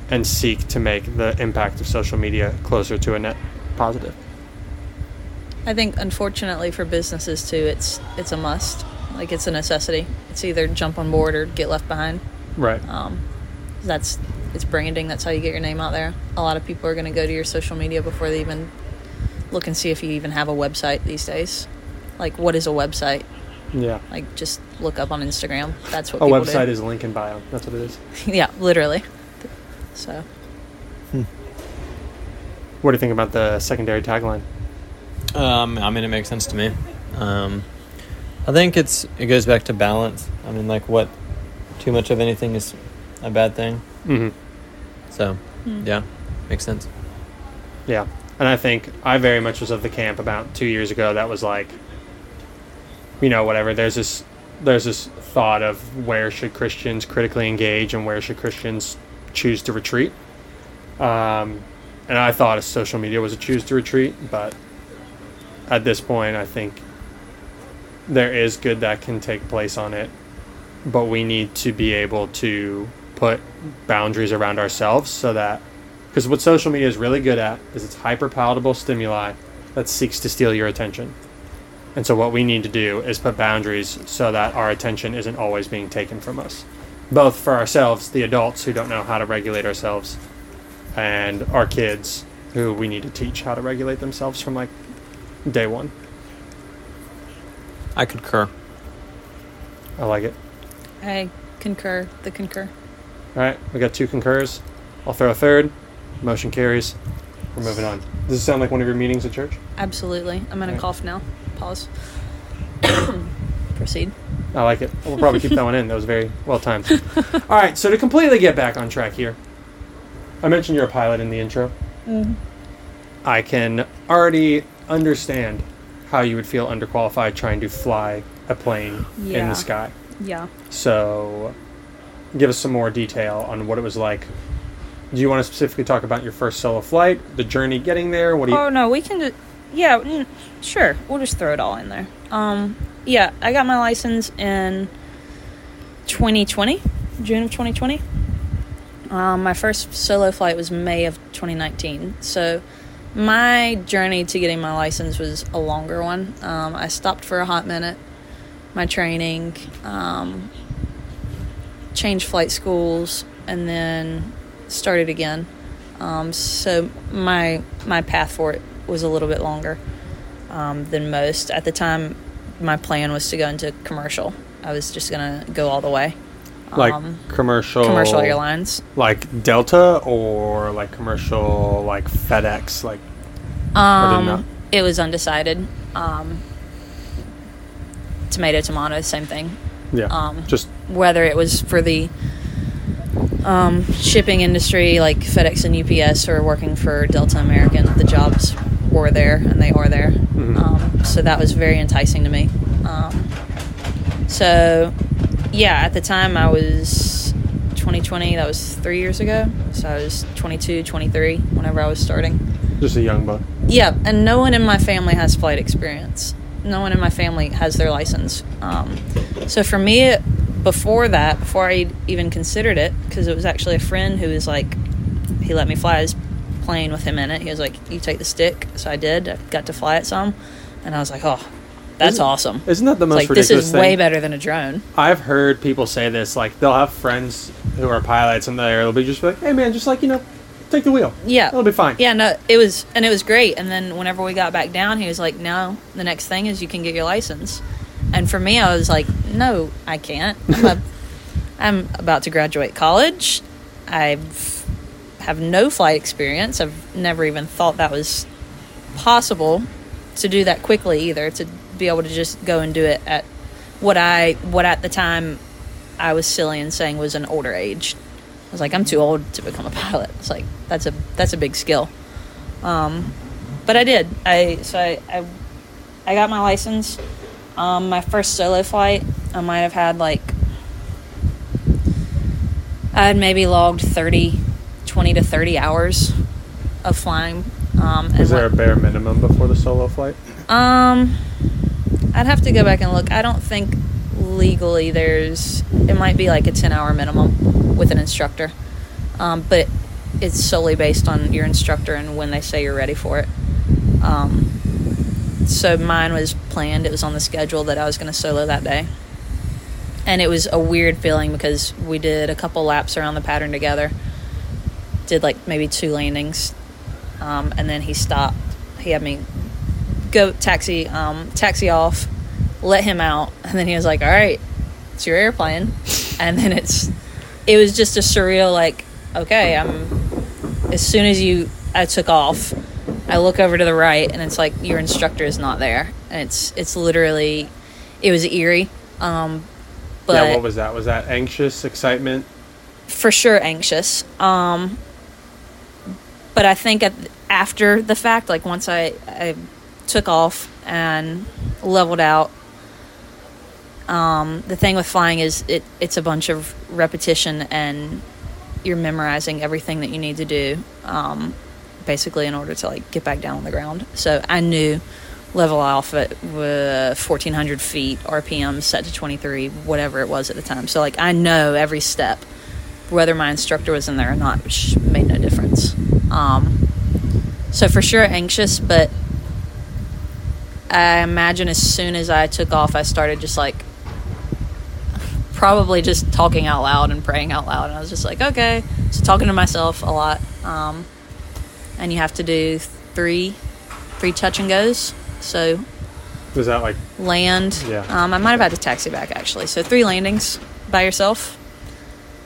Speaker 1: and seek to make the impact of social media closer to a net positive.
Speaker 3: I think unfortunately for businesses too, it's it's a must. Like it's a necessity. It's either jump on board or get left behind.
Speaker 1: Right.
Speaker 3: Um, that's it's branding. That's how you get your name out there. A lot of people are going to go to your social media before they even look and see if you even have a website these days. Like, what is a website?
Speaker 1: Yeah.
Speaker 3: Like, just look up on Instagram. That's what
Speaker 1: A
Speaker 3: people
Speaker 1: website
Speaker 3: do.
Speaker 1: is link in bio. That's what it is.
Speaker 3: yeah, literally. So
Speaker 1: What do you think about the secondary tagline?
Speaker 2: Um, I mean, it makes sense to me. Um, I think it's it goes back to balance. I mean, like what too much of anything is a bad thing.
Speaker 1: Mm-hmm.
Speaker 2: So, yeah, makes sense.
Speaker 1: Yeah. And I think I very much was of the camp about two years ago that was like, you know, whatever. There's this, there's this thought of where should Christians critically engage and where should Christians choose to retreat. Um, and I thought social media was a choose to retreat, but at this point, I think there is good that can take place on it, but we need to be able to put boundaries around ourselves so that because what social media is really good at is it's hyper palatable stimuli that seeks to steal your attention. And so what we need to do is put boundaries so that our attention isn't always being taken from us. both for ourselves, the adults who don't know how to regulate ourselves, and our kids who we need to teach how to regulate themselves from like day one.
Speaker 2: I concur.
Speaker 1: I like it.
Speaker 3: I concur. The concur.
Speaker 1: All right, we got two concurs. I'll throw a third. Motion carries. We're moving on. Does it sound like one of your meetings at church?
Speaker 3: Absolutely. I'm gonna
Speaker 1: Right.
Speaker 3: cough now. Pause. Proceed.
Speaker 1: I like it. We'll probably keep that one in. That was very well timed. All right, so to completely get back on track here, I mentioned you're a pilot in the intro. Mm-hmm. I can already understand how you would feel underqualified trying to fly a plane in the sky.
Speaker 3: Yeah.
Speaker 1: So, give us some more detail on what it was like. Do you want to specifically talk about your first solo flight, the journey getting there? What do you?
Speaker 3: Oh no, we can just yeah, mm, sure. We'll just throw it all in there. Um, yeah, I got my license in 2020, June of 2020. Um, my first solo flight was May of 2019. So my journey to getting my license was a longer one. Um, I stopped for a hot minute. My training, um, changed flight schools, and then started again. Um, so my my path for it was a little bit longer um, than most. At the time, my plan was to go into commercial. I was just gonna go all the way.
Speaker 1: Like
Speaker 3: um,
Speaker 1: commercial
Speaker 3: commercial airlines.
Speaker 1: like Delta or like commercial like FedEx like.
Speaker 3: Um, it was undecided. Um, tomato, tomato, same thing.
Speaker 1: yeah
Speaker 3: Um,
Speaker 1: just
Speaker 3: whether it was for the um, shipping industry like FedEx and UPS or working for Delta American, the jobs were there and they are there.
Speaker 1: Mhm.
Speaker 3: Um, so that was very enticing to me. Um, so, yeah, at the time I was 2020, that was three years ago. So I was 22, 23 whenever I was starting.
Speaker 1: just a young buck.
Speaker 3: Yeah, and no one in my family has flight experience. No one in my family has their license. Um, so for me, before that, before I even considered it, because it was actually a friend who was like, he let me fly his plane with him in it. He was like, "You take the stick," so I did. I got to fly it some, and I was like, "Oh, that's
Speaker 1: Isn't-
Speaker 3: awesome!"
Speaker 1: Isn't that the most
Speaker 3: like this is
Speaker 1: thing?
Speaker 3: way better than a drone.
Speaker 1: I've heard people say this like they'll have friends who are pilots and they'll be just like, "Hey man, just like you know, take the wheel.
Speaker 3: Yeah,
Speaker 1: It'll be fine."
Speaker 3: Yeah, no, it was, and it was great. And then whenever we got back down, he was like, "No, the next thing is you can get your license." And for me, I was like, "No, I can't. I'm, a, I'm about to graduate college. I've have no flight experience. I've never even thought that was possible to do that quickly either. Be able to just go and do it at what I what at the time I was silly and saying was an older age. I was like, I'm too old to become a pilot. It's like that's a that's a big skill. Um, but I did. I so I I, I got my license. Um, my first solo flight, I might have had like I had maybe logged 30, 20 to 30 hours of flying. Um,
Speaker 1: there a bare minimum before the solo flight?
Speaker 3: um, I'd have to go back and look. I don't think legally there's. It might be like a ten hour minimum with an instructor, um, but it's solely based on your instructor and when they say you're ready for it. Um, so mine was planned. It was on the schedule that I was going to solo that day, and it was a weird feeling because we did a couple laps around the pattern together. Did like maybe two landings, um, and then he stopped. He had me go taxi um, taxi off, let him out, and then he was like, "All right, it's your airplane," and then it's it was just a surreal like, okay, I'm as soon as you I took off, I look over to the right and it's like your instructor is not there, and it's it's literally it was eerie, um, but
Speaker 1: yeah, what was that? Was that anxious, excitement?
Speaker 3: for sure anxious. Um, but I think at, after the fact, like once I, I took off and leveled out, um, the thing with flying is it, it's a bunch of repetition and you're memorizing everything that you need to do, um, basically in order to like get back down on the ground. So I knew level off at uh, 1400 feet, RPM set to 23, whatever it was at the time. So like I know every step whether my instructor was in there or not, which made no difference. Um, so for sure anxious, but I imagine as soon as I took off, I started just like probably just talking out loud and praying out loud. And I was just like, okay. So talking to myself a lot. Um, and you have to do three, three touch and goes. So
Speaker 1: Was that like
Speaker 3: land.
Speaker 1: Yeah.
Speaker 3: Um, I might have had to taxi back actually. So three landings by yourself,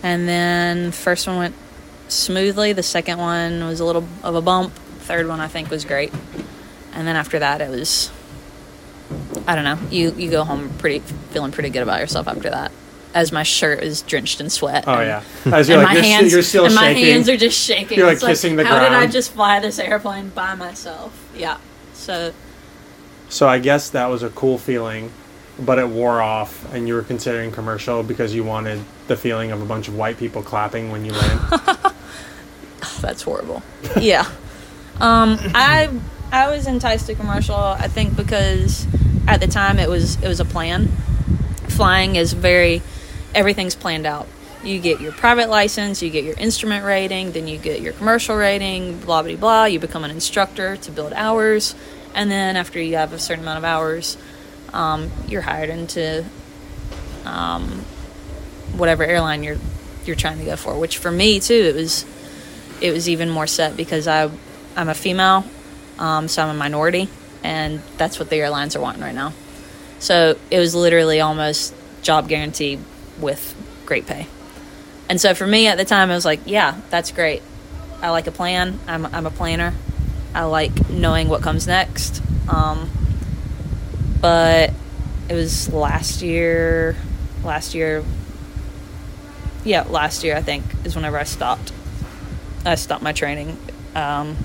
Speaker 3: and then first one went smoothly. The second one was a little of a bump. Third one I think was great, and then after that it was. I don't know. You you go home pretty feeling pretty good about yourself after that, as my shirt is drenched in sweat.
Speaker 1: Oh
Speaker 3: and-
Speaker 1: yeah. As you're
Speaker 3: and
Speaker 1: like
Speaker 3: my
Speaker 1: you're,
Speaker 3: hands,
Speaker 1: you're still
Speaker 3: and
Speaker 1: shaking.
Speaker 3: my hands are just shaking.
Speaker 1: You're, like,
Speaker 3: It's
Speaker 1: kissing the ground.
Speaker 3: How did I just fly this airplane by myself? Yeah. So
Speaker 1: So I guess that was a cool feeling, but it wore off, and you were considering commercial because you wanted the feeling of a bunch of white people clapping when you land.
Speaker 3: that's horrible. yeah. Um, I I was enticed to commercial. I think because at the time it was it was a plan. Flying is very everything's planned out. You get your private license, you get your instrument rating, then you get your commercial rating, blah blah blah. You become an instructor to build hours, and then after you have a certain amount of hours, um, you're hired into um, whatever airline you're you're trying to go for. Which for me too, it was it was even more set because I I'm a female, um, so I'm a minority, and that's what the airlines are wanting right now. So it was literally almost job guarantee with great pay. And so for me at the time, I was like, yeah, that's great. I like a plan. I'm I'm a planner. I like knowing what comes next. Um, but it was last year. Last year. Yeah, last year I think is whenever I stopped. I stopped my training. Um,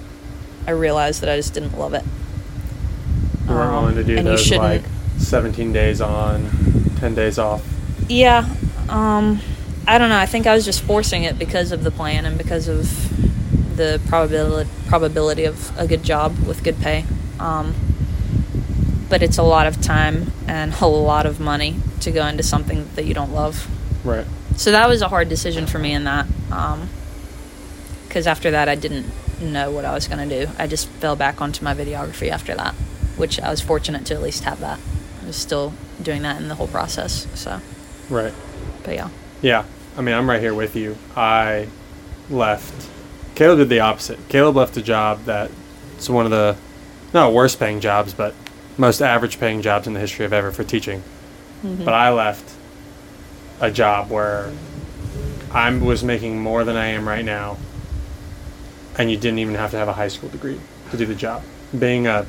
Speaker 3: I realized that I just didn't love it.
Speaker 1: You weren't
Speaker 3: Um,
Speaker 1: willing to do those like 17 days on, 10 days off.
Speaker 3: Yeah. Um, I don't know. I think I was just forcing it because of the plan and because of the probability probability of a good job with good pay. Um, but it's a lot of time and a lot of money to go into something that you don't love.
Speaker 1: Right.
Speaker 3: So that was a hard decision for me in that. Because after that, I didn't know what I was going to do. I just fell back onto my videography after that, which I was fortunate to at least have that. I was still doing that in the whole process. So,
Speaker 1: Right.
Speaker 3: but yeah.
Speaker 1: Yeah. I mean, I'm right here with you. I left. Caleb did the opposite. Caleb left a job that's one of the, not worst paying jobs, but most average paying jobs in the history of ever for teaching. Mm-hmm. But I left a job where I was making more than I am right now, and you didn't even have to have a high school degree to do the job. Being a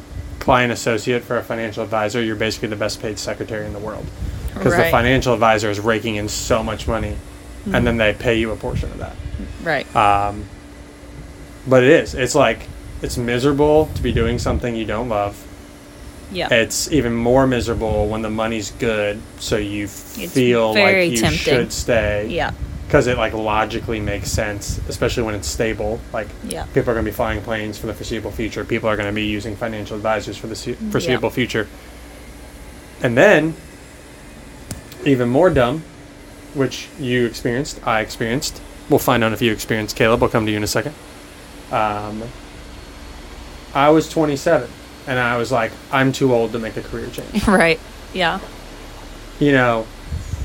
Speaker 1: client associate for a financial advisor, you're basically the best paid secretary in the world because the financial advisor is raking in so much money, and then they pay you a portion of that.
Speaker 3: Right.
Speaker 1: Um, but it is. It's like it's miserable to be doing something you don't love.
Speaker 3: Yeah.
Speaker 1: It's even more miserable when the money's good, so you feel like you
Speaker 3: tempting.
Speaker 1: should stay.
Speaker 3: yeah.
Speaker 1: Because it like logically makes sense, especially when it's stable. Like
Speaker 3: Yeah.
Speaker 1: people are going to be flying planes for the foreseeable future. People are going to be using financial advisors for the se- foreseeable future. And then, even more dumb, which you experienced, I experienced. We'll find out if you experienced, Caleb. We'll come to you in a second. Um, I was 27, and I was like, I'm too old to make a career change.
Speaker 3: Right. Yeah.
Speaker 1: You know,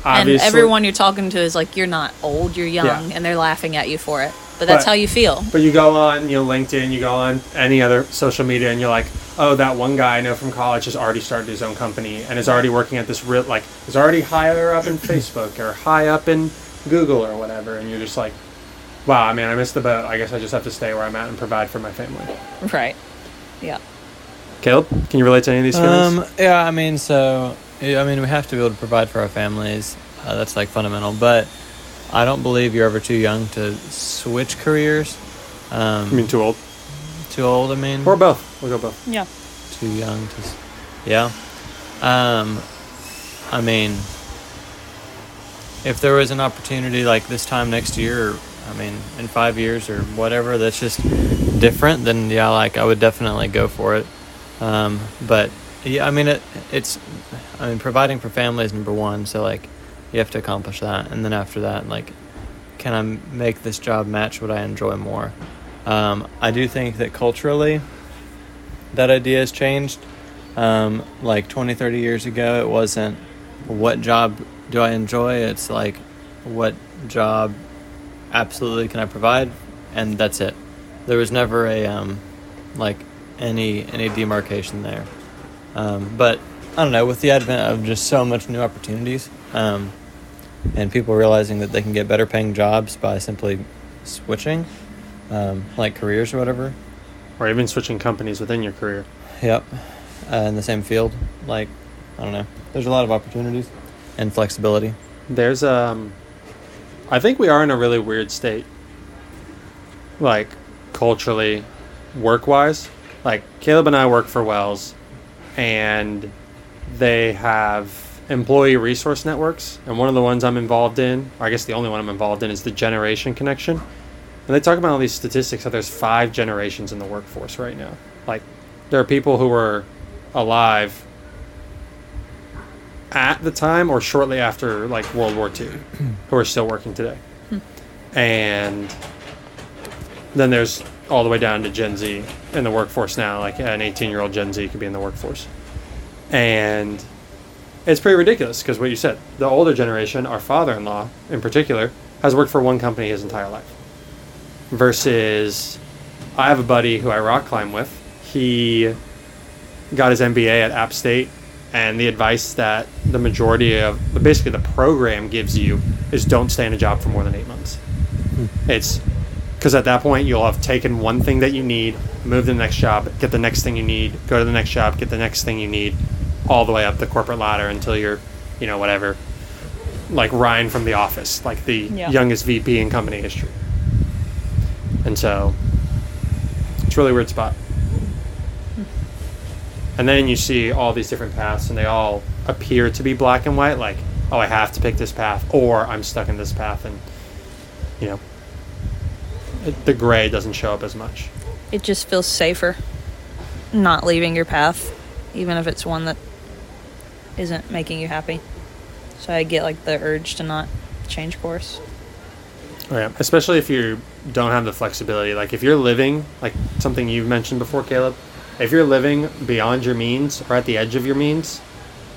Speaker 3: And everyone you're talking to is like, you're not old, you're young,
Speaker 1: Yeah.
Speaker 3: and they're laughing at you for it. But that's
Speaker 1: But-
Speaker 3: how you feel.
Speaker 1: But you go on, you know, LinkedIn, you go on any other social media, and you're like, oh, that one guy I know from college has already started his own company and is already working at this real, like, is already higher up in Facebook or high up in Google or whatever, and you're just like, wow, I mean, I missed the boat. I guess I just have to stay where I'm at and provide for my family.
Speaker 3: Right. Yeah.
Speaker 1: Caleb, can you relate to any of these feelings?
Speaker 2: Um, yeah, I mean, so yeah, I mean, we have to be able to provide for our families. Uh, that's like fundamental. But I don't believe you're ever too young to switch careers. Um,
Speaker 1: I mean, too old.
Speaker 2: too old. I mean,
Speaker 1: Or both. We'll go both.
Speaker 3: Yeah.
Speaker 2: too young to. Yeah. Um, I mean, if there was an opportunity like this time next year, or I mean, in five years or whatever, that's just different, then yeah, like I would definitely go for it. Um, but yeah, I mean, it, it's, I mean, providing for family is number one. So like, you have to accomplish that, and then after that, like, can I make this job match what I enjoy more? Um, I do think that culturally, that idea has changed. Um, like 20, 30 years ago, it wasn't what job do I enjoy? It's like, what job absolutely can I provide, and that's it. There was never a um, like any any demarcation there. Um, but I don't know. With the advent of just so much new opportunities, um, and people realizing that they can get better paying jobs by simply switching, um, like careers or whatever.
Speaker 1: Or even switching companies within your career.
Speaker 2: Yep, uh, in the same field. Like, I don't know. There's a lot of opportunities and flexibility.
Speaker 1: There's um I think we are in a really weird state. Like culturally, work wise. Like Caleb and I work for Wells and they have employee resource networks and one of the ones I'm involved in, or I guess the only one I'm involved in is the generation connection. And they talk about all these statistics that there's five generations in the workforce right now. Like there are people who were alive at the time or shortly after like World War II who are still working today. And then there's all the way down to Gen Z in the workforce now. Like an 18 year old Gen Z could be in the workforce. And it's pretty ridiculous because what you said, the older generation, our father in law in particular, has worked for one company his entire life. Versus, I have a buddy who I rock climb with. He got his MBA at App State, and the advice that the majority of, basically the program gives you, is don't stay in a job for more than eight months. Hmm. It's because at that point you'll have taken one thing that you need, move to the next job, get the next thing you need, go to the next job, get the next thing you need, all the way up the corporate ladder until you're, you know, whatever, like Ryan from The Office, like the
Speaker 3: Yeah.
Speaker 1: youngest VP in company history. And so, it's a really weird spot. And then you see all these different paths, and they all appear to be black and white. Like, oh, I have to pick this path, or I'm stuck in this path, and you know, it, the gray doesn't show up as much.
Speaker 3: It just feels safer not leaving your path, even if it's one that isn't making you happy. So I get like the urge to not change course.
Speaker 1: Oh, yeah, especially if you don't have the flexibility. Like if you're living, like something you've mentioned before, Caleb, if you're living beyond your means or at the edge of your means,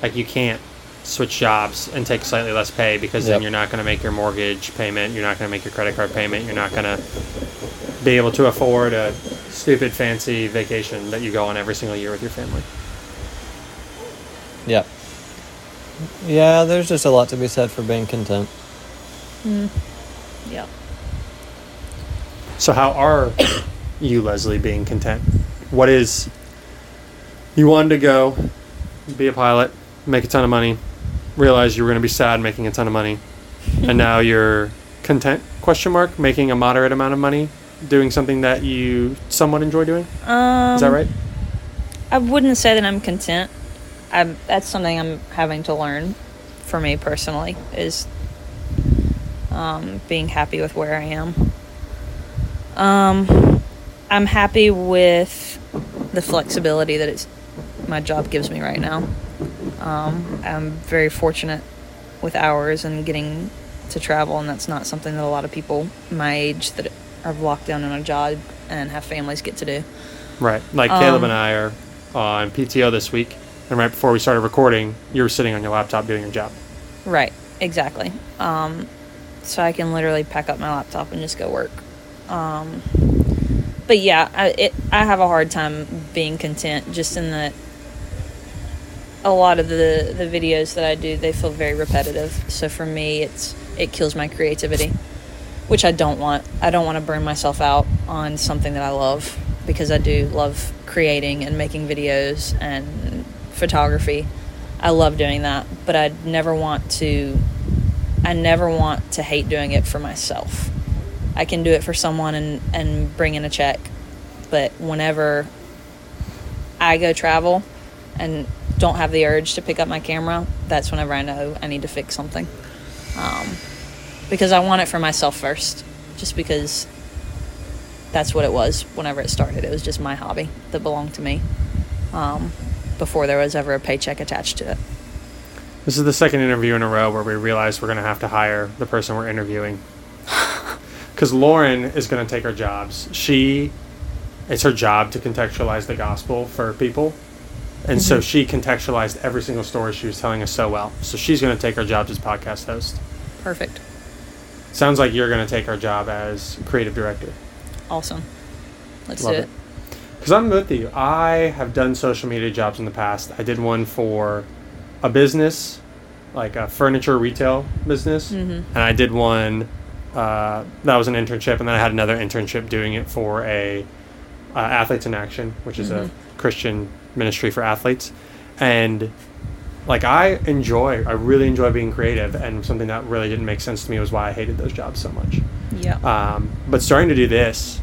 Speaker 1: like you can't switch jobs and take slightly less pay because then you're not going to make your mortgage payment, you're not going to make your credit card payment, you're not going to be able to afford a stupid fancy vacation that you go on every single year with your family.
Speaker 2: Yeah. Yeah, there's just a lot to be said for being content. Mm-hmm.
Speaker 3: Yeah.
Speaker 1: So how are you, Leslie, being content? What is you wanted to go be a pilot, make a ton of money, realize you were going to be sad making a ton of money, and now you're content? Question mark. Making a moderate amount of money, doing something that you somewhat enjoy doing.
Speaker 3: Um,
Speaker 1: Is that right?
Speaker 3: I wouldn't say that I'm content. I'm, that's something I'm having to learn for me personally is um, being happy with where I am. Um, I'm happy with the flexibility that it's my job gives me right now. Um, I'm very fortunate with hours and getting to travel, and that's not something that a lot of people my age that are locked down in a job and have families get to do.
Speaker 1: Right. Like Caleb
Speaker 3: Um,
Speaker 1: and I are on PTO this week, and right before we started recording, you were sitting on your laptop doing your job.
Speaker 3: Right, exactly. Um, so I can literally pack up my laptop and just go work. Um, but yeah, I, it, I have a hard time being content just in that a lot of the, the videos that I do, they feel very repetitive. So for me, it's it kills my creativity, which I don't want. I don't want to burn myself out on something that I love because I do love creating and making videos and photography. I love doing that, but I never want to I never want to hate doing it for myself. I can do it for someone and, and bring in a check. But whenever I go travel and don't have the urge to pick up my camera, that's whenever I know I need to fix something. Um, because I want it for myself first, just because that's what it was whenever it started. It was just my hobby that belonged to me um, before there was ever a paycheck attached to it.
Speaker 1: This is the second interview in a row where we realized we're going to have to hire the person we're interviewing. Because Lauren is going to take our jobs. She, it's her job to contextualize the gospel for people. And so she contextualized every single story she was telling us so well. So she's going to take our jobs as podcast host.
Speaker 3: Perfect.
Speaker 1: Sounds like you're going to take our job as creative director.
Speaker 3: Awesome. Let's
Speaker 1: Love
Speaker 3: do
Speaker 1: it. Because I'm with you. I have done social media jobs in the past. I did one for a business, like a furniture retail business,
Speaker 3: Mhm.
Speaker 1: and I did one. Uh, that was an internship, and then I had another internship doing it for a uh, athletes in action, which is
Speaker 3: Mhm.
Speaker 1: a Christian ministry for athletes, and like I enjoy, I really enjoy being creative, and something that really didn't make sense to me was why I hated those jobs so much.
Speaker 3: Yeah.
Speaker 1: Um, but starting to do this,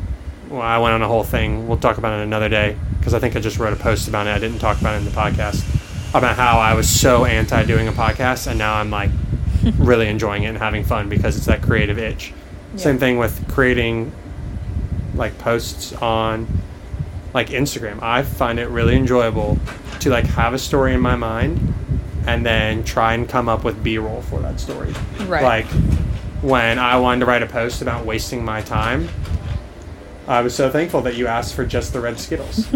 Speaker 1: well, I went on a whole thing. We'll talk about it another day because I think I just wrote a post about it. I didn't talk about it in the podcast about how I was so anti doing a podcast, and now I'm like really enjoying it and having fun because it's that creative itch.
Speaker 3: Yeah.
Speaker 1: Same thing with creating like posts on like Instagram. I find it really enjoyable to like have a story in my mind and then try and come up with B-roll for that story.
Speaker 3: Right.
Speaker 1: Like when I wanted to write a post about wasting my time, I was so thankful that you asked for just the red Skittles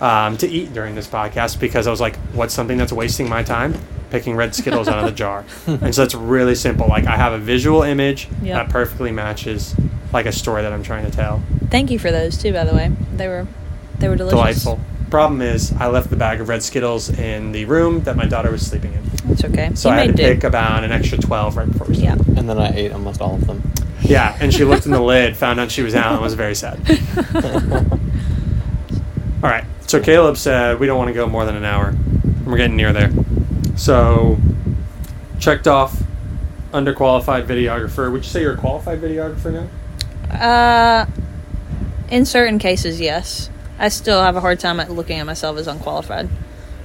Speaker 1: um, to eat during this podcast because I was like, what's something that's wasting my time? Picking red Skittles out of the jar. And so it's really simple. Like I have a visual image
Speaker 3: Yep.
Speaker 1: that perfectly matches like a story that I'm trying to tell.
Speaker 3: Thank you for those too, by the way. They were they were delicious.
Speaker 1: Delightful. Problem is, I left the bag of red Skittles in the room that my daughter was sleeping in.
Speaker 3: It's okay.
Speaker 1: So
Speaker 3: you
Speaker 1: I had
Speaker 3: made
Speaker 1: to
Speaker 3: do.
Speaker 1: pick about an extra 12 right before we
Speaker 3: Yeah.
Speaker 1: started.
Speaker 2: And then I ate almost all of them.
Speaker 1: Yeah, and she looked in the lid, found out she was out, and was very sad. All right, so Caleb said we don't want to go more than an hour. We're getting near there. So, checked off underqualified videographer. Would you say you're a qualified videographer now?
Speaker 3: Uh, in certain cases, yes. I still have a hard time at looking at myself as unqualified,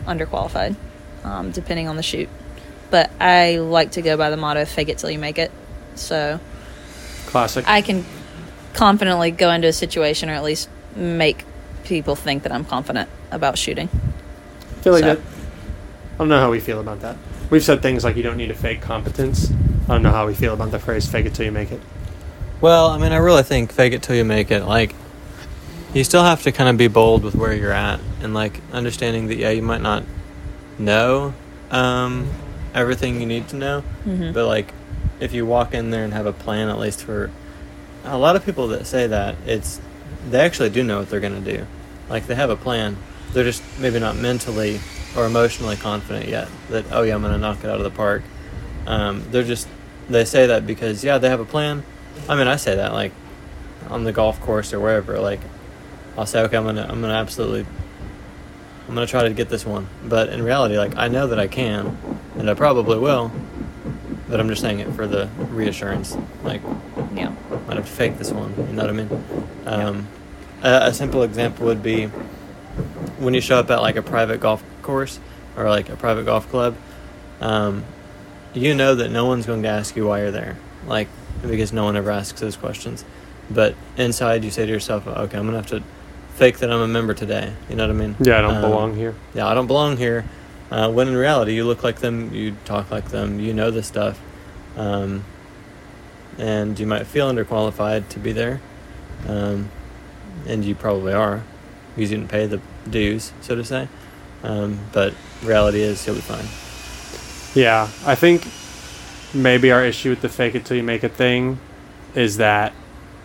Speaker 3: underqualified, um, depending on the shoot. But I like to go by the motto "fake it till you make it." So
Speaker 1: Classic.
Speaker 3: I can confidently go into a situation, or at least make people think that I'm confident about shooting.
Speaker 1: I feel like
Speaker 3: so-
Speaker 1: that. I don't know how we feel about that. We've said things like you don't need to fake competence. I don't know how we feel about the phrase "fake it till you make it."
Speaker 2: Well, I mean, I really think fake it till you make it. Like, you still have to kind of be bold with where you're at and, like, understanding that, yeah, you might not know um, everything you need to know.
Speaker 3: Mhm.
Speaker 2: But, like, if you walk in there and have a plan, at least for a lot of people that say that, it's they actually do know what they're going to do. Like, they have a plan. They're just maybe not mentally or emotionally confident yet that, oh, yeah, I'm going to knock it out of the park. Um, they're just, they say that because, yeah, they have a plan. I mean, I say that, like, on the golf course or wherever. Like, I'll say, okay, I'm going to, I'm to absolutely, I'm going to try to get this one. But in reality, like, I know that I can, and I probably will. But I'm just saying it for the reassurance. Like,
Speaker 3: Yeah.
Speaker 2: might have to fake this one. You know what I mean? Um, a, a simple example would be when you show up at like a private golf course or like a private golf club. Um, you know that no one's going to ask you why you're there, like because no one ever asks those questions. But inside, you say to yourself, "Okay, I'm gonna have to fake that I'm a member today." You know what I mean?
Speaker 1: Yeah, I don't
Speaker 2: Um,
Speaker 1: belong here.
Speaker 2: yeah, I don't belong here. Uh, when in reality, you look like them, you talk like them, you know this stuff, um, and you might feel underqualified to be there, um, and you probably are, because you didn't pay the dues, so to say. Um, but reality is, you'll be fine.
Speaker 1: Yeah, I think maybe our issue with the fake it till you make it thing is that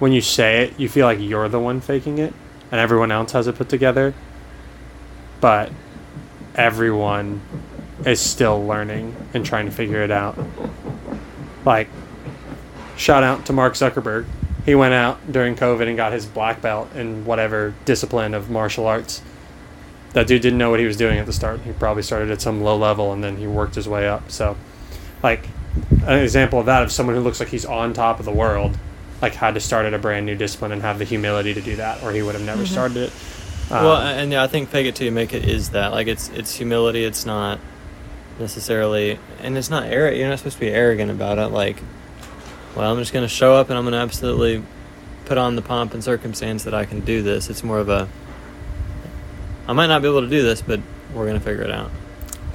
Speaker 1: when you say it, you feel like you're the one faking it and everyone else has it put together. But everyone is still learning and trying to figure it out. Like, shout out to Mark Zuckerberg. He went out during COVID and got his black belt in whatever discipline of martial arts. That dude didn't know what he was doing at the start. He probably started at some low level and then he worked his way up. So, like, an example of that of someone who looks like he's on top of the world, like, had to start at a brand new discipline and have the humility to do that, or he would have never started it. Um,
Speaker 2: well, and yeah, I think fake it till you make it is that. Like, it's it's humility. It's not necessarily, and it's not arrogant. You're not supposed to be arrogant about it. Like, well, I'm just going to show up and I'm going to absolutely put on the pomp and circumstance that I can do this. It's more of a, I might not be able to do this, but we're going to figure it out.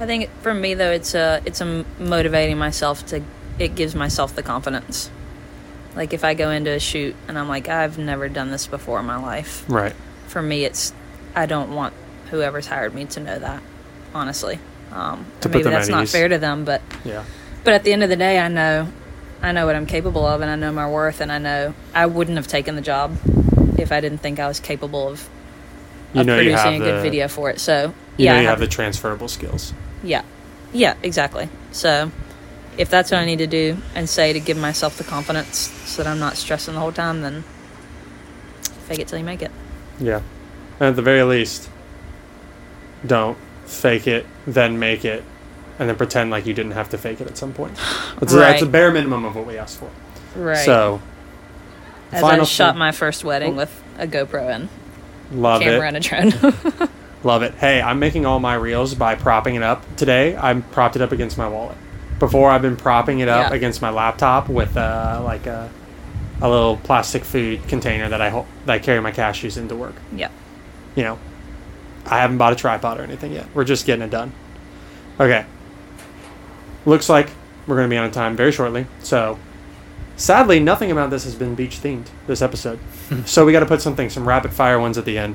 Speaker 3: I think for me though, it's a it's a motivating myself to. It gives myself the confidence. Like if I go into a shoot and I'm like, I've never done this before in my life.
Speaker 1: right.
Speaker 3: For me, it's I don't want whoever's hired me to know that. honestly. Um,
Speaker 1: To
Speaker 3: and
Speaker 1: put
Speaker 3: maybe that's
Speaker 1: at
Speaker 3: not
Speaker 1: ease.
Speaker 3: fair to them, but
Speaker 1: Yeah.
Speaker 3: but at the end of the day, I know, I know what I'm capable of, and I know my worth, and I know I wouldn't have taken the job if I didn't think I was capable of,
Speaker 1: You
Speaker 3: of
Speaker 1: know you
Speaker 3: producing
Speaker 1: have
Speaker 3: a good
Speaker 1: the-
Speaker 3: video for it. So
Speaker 1: You
Speaker 3: yeah,
Speaker 1: know
Speaker 3: I
Speaker 1: you
Speaker 3: have,
Speaker 1: have the transferable skills.
Speaker 3: yeah, yeah, exactly. So if that's what I need to do and say to give myself the confidence so that I'm not stressing the whole time, then fake it till you make it.
Speaker 1: Yeah. And at the very least, don't fake it, then make it, and then pretend like you didn't have to fake it at some point. That's, that's
Speaker 3: Right.
Speaker 1: the bare minimum of what we asked for.
Speaker 3: Right.
Speaker 1: So,
Speaker 3: as
Speaker 1: final
Speaker 3: I shot
Speaker 1: thing-
Speaker 3: my first wedding
Speaker 1: Oh.
Speaker 3: with a GoPro and
Speaker 1: love
Speaker 3: camera
Speaker 1: it.
Speaker 3: and a drone.
Speaker 1: Love it. Hey, I'm making all my reels by propping it up. Today, I propped it up against my wallet. Before, I've been propping it up
Speaker 3: Yeah.
Speaker 1: against my laptop with uh, like a, a little plastic food container that I hol- that I carry my cashews into work.
Speaker 3: yeah.
Speaker 1: You know, I haven't bought a tripod or anything yet. We're just getting it done. Okay. Looks like we're going to be on time very shortly. So, sadly, nothing about this has been beach themed this episode. so we got to put something, some rapid fire ones at the end.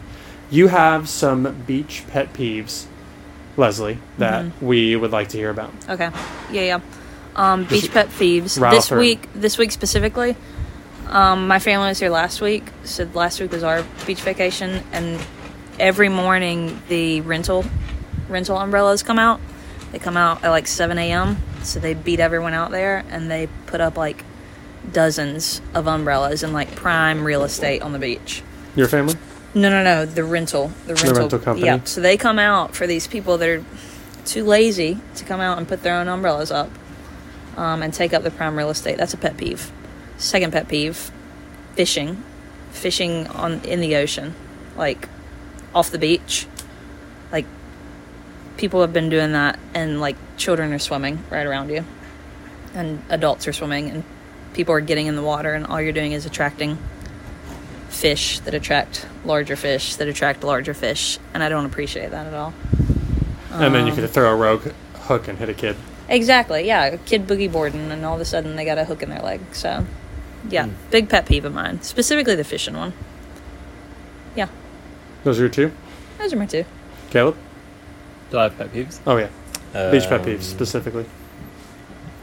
Speaker 1: You have some beach pet peeves, Leslie, that
Speaker 3: Mm-hmm.
Speaker 1: we would like to hear about.
Speaker 3: Okay. Yeah, yeah. Um, beach
Speaker 1: Just
Speaker 3: pet thieves. This
Speaker 1: through
Speaker 3: week, this week specifically, um, my family was here last week. So last week was our beach vacation, and every morning the rental rental umbrellas come out. They come out at like 7 a.m. So they beat everyone out there, and they put up like dozens of umbrellas in like prime real estate on the beach.
Speaker 1: Your family?
Speaker 3: No, no, no. The rental, the rental,
Speaker 1: rental company?
Speaker 3: Yeah. So they come out for these people that are too lazy to come out and put their own umbrellas up, um, and take up the prime real estate. That's a pet peeve. Second pet peeve: fishing, fishing on in the ocean, like off the beach. Like people have been doing that, and like children are swimming right around you, and adults are swimming, and people are getting in the water, and all you're doing is attracting fish that attract larger fish that attract larger fish, and I don't appreciate that at all.
Speaker 1: and then you
Speaker 3: Um,
Speaker 1: could throw a rogue hook and hit a kid.
Speaker 3: Exactly, yeah. A kid boogie boarding, and all of a sudden they got a hook in their leg. So, yeah, big pet peeve of mine, specifically the fishing one. Yeah,
Speaker 1: Those are your two?
Speaker 3: those are my two.
Speaker 1: Caleb?
Speaker 2: Do I have pet peeves?
Speaker 1: Oh, yeah. Beach pet peeves
Speaker 2: Um,
Speaker 1: specifically.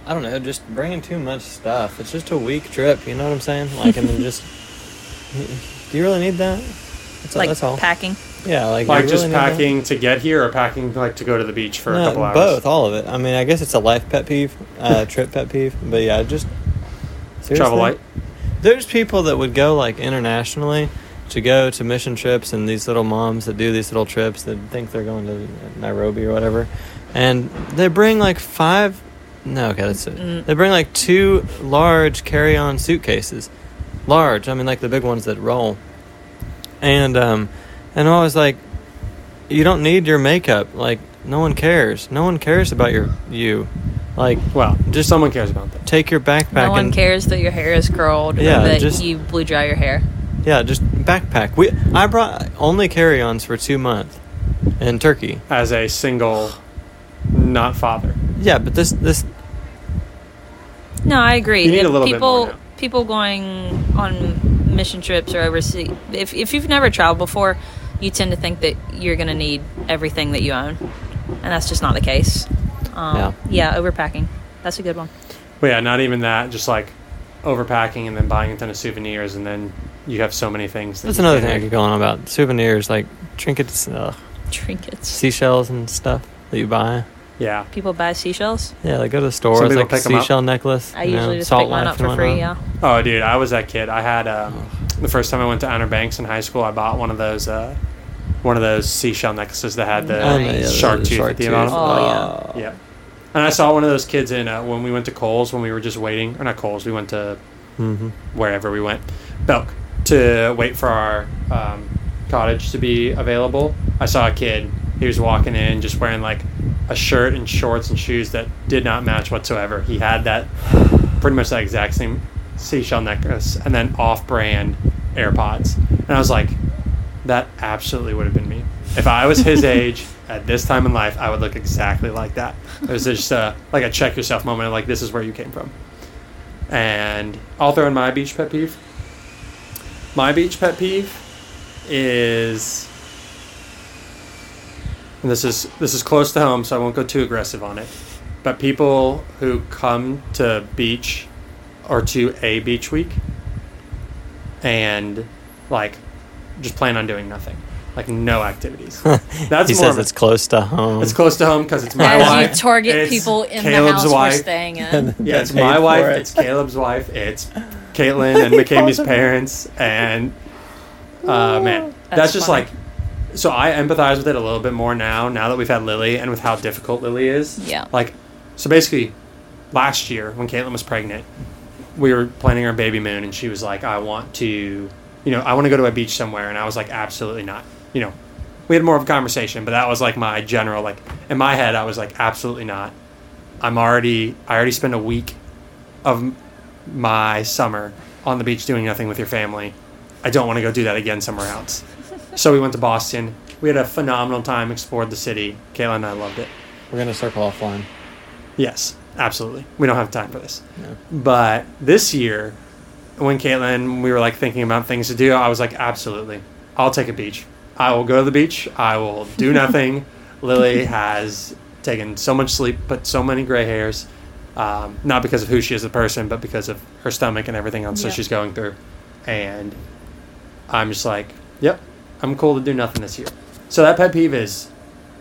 Speaker 2: I don't know, just bringing too much stuff. It's just a week trip, you know what I'm saying? Like, and then just. Do you really need that? That's, all
Speaker 3: like
Speaker 2: that's all.
Speaker 3: packing.
Speaker 2: Yeah, like.
Speaker 1: Like
Speaker 2: you
Speaker 1: just
Speaker 2: really
Speaker 1: packing to get here or packing like to go to the beach for a
Speaker 2: No,
Speaker 1: couple hours?
Speaker 2: both, all of it. I mean, I guess it's a life pet peeve, uh, trip pet peeve, but yeah, just.
Speaker 1: Travel light?
Speaker 2: There's people that would go like internationally to go to mission trips, and these little moms that do these little trips that think they're going to Nairobi or whatever, and they bring like five. No, okay, that's it.
Speaker 3: Mm.
Speaker 2: They bring like two large carry-on suitcases, large. I mean, like the big ones that roll, and um, and I was like, you don't need your makeup. Like, no one cares. No one cares about your you. Like,
Speaker 1: Well, just someone cares about that.
Speaker 2: take your backpack
Speaker 3: No one
Speaker 2: and
Speaker 3: cares that your hair is curled
Speaker 2: Yeah,
Speaker 3: or that
Speaker 2: just-
Speaker 3: you blew dry your hair.
Speaker 2: Yeah, just backpack. We I brought only carry-ons for two months in Turkey.
Speaker 1: As a single, not father.
Speaker 2: Yeah, but this this
Speaker 3: No, I agree.
Speaker 1: You need
Speaker 3: If
Speaker 1: a little bit more now.
Speaker 3: People going on mission trips or overseas, if if you've never traveled before, you tend to think that you're going to need everything that you own, and that's just not the case. Um,
Speaker 2: Yeah.
Speaker 3: yeah, overpacking. That's a good one.
Speaker 1: But yeah, not even that. Just like overpacking and then buying a ton of souvenirs, and then you have so many things. that
Speaker 2: that's another
Speaker 1: can't
Speaker 2: thing I could go on about. Souvenirs like trinkets, uh,
Speaker 3: Trinkets.
Speaker 2: seashells and stuff that you buy.
Speaker 1: Yeah,
Speaker 3: People buy seashells.
Speaker 2: Yeah, they go to the store.
Speaker 1: Some
Speaker 2: It's
Speaker 1: people
Speaker 2: like a
Speaker 1: pick 'em up.
Speaker 2: seashell necklace.
Speaker 3: I
Speaker 2: you know,
Speaker 3: usually just
Speaker 2: salt
Speaker 3: pick mine
Speaker 2: life
Speaker 3: up
Speaker 2: and
Speaker 3: for free.
Speaker 2: whatnot.
Speaker 3: Yeah.
Speaker 1: Oh, dude, I was that kid. I had um, the first time I went to Outer Banks in high school. I bought one of those, uh, one of those seashell necklaces that had the
Speaker 2: Oh,
Speaker 3: Nice.
Speaker 2: yeah, the
Speaker 1: shark tooth
Speaker 2: shark
Speaker 1: at the
Speaker 2: tooth.
Speaker 1: bottom.
Speaker 3: Oh,
Speaker 2: Uh,
Speaker 1: Yeah, and I saw one of those kids in uh, when we went to Kohl's when we were just waiting, or not Kohl's. We went to
Speaker 2: mhm.
Speaker 1: wherever we went, Belk, to wait for our um, cottage to be available. I saw a kid. He was walking in just wearing like a shirt and shorts and shoes that did not match whatsoever. He had that pretty much that exact same seashell necklace and then off-brand AirPods, and I was like, that absolutely would have been me if I was his age at this time in life. I would look exactly like that. It was just uh, like a check yourself moment. Like this is where you came from. And I'll throw in my beach pet peeve. My beach pet peeve is and this is this is close to home, so I won't go too aggressive on it. But people who come to beach or to a beach week and like just plan on doing nothing, like no activities. That's
Speaker 2: he
Speaker 1: more
Speaker 2: says
Speaker 1: of a-
Speaker 2: it's close to home.
Speaker 1: it's close to home because it's my
Speaker 3: As
Speaker 1: wife.
Speaker 3: you target
Speaker 1: it's
Speaker 3: people in
Speaker 1: Caleb's
Speaker 3: the house
Speaker 1: wife.
Speaker 3: we're staying in.
Speaker 1: Yeah, it's my wife.
Speaker 4: it.
Speaker 1: It's Caleb's wife. It's Caitlin and McKamey's parents, and uh, man, that's,
Speaker 3: That's
Speaker 1: just
Speaker 3: funny.
Speaker 1: like. So I empathize with it a little bit more now. Now that we've had Lily, and with how difficult Lily is.
Speaker 3: Yeah.
Speaker 1: Like, so basically, last year when Caitlin was pregnant, we were planning our baby moon, and she was like, "I want to, you know, I want to go to a beach somewhere," and I was like, "Absolutely not." You know, we had more of a conversation, but that was like my general like in my head. I was like, "Absolutely not." I'm already, I already spent a week of my summer on the beach doing nothing with your family. I don't want to go do that again somewhere else. So we went to Boston. We had a phenomenal time, explored the city. Kayla and I loved it.
Speaker 2: We're gonna circle offline.
Speaker 1: Yes, absolutely. We don't have time for this.
Speaker 2: No.
Speaker 1: But this year, when Caitlin, we were like thinking about things to do, I was like, absolutely. I'll take a beach. I will go to the beach. I will do nothing. Lily has taken so much sleep, put so many gray hairs, um, not because of who she is as a person, but because of her stomach and everything else that she's going through. And I'm just like, yep, I'm cool to do nothing this year. So that pet peeve is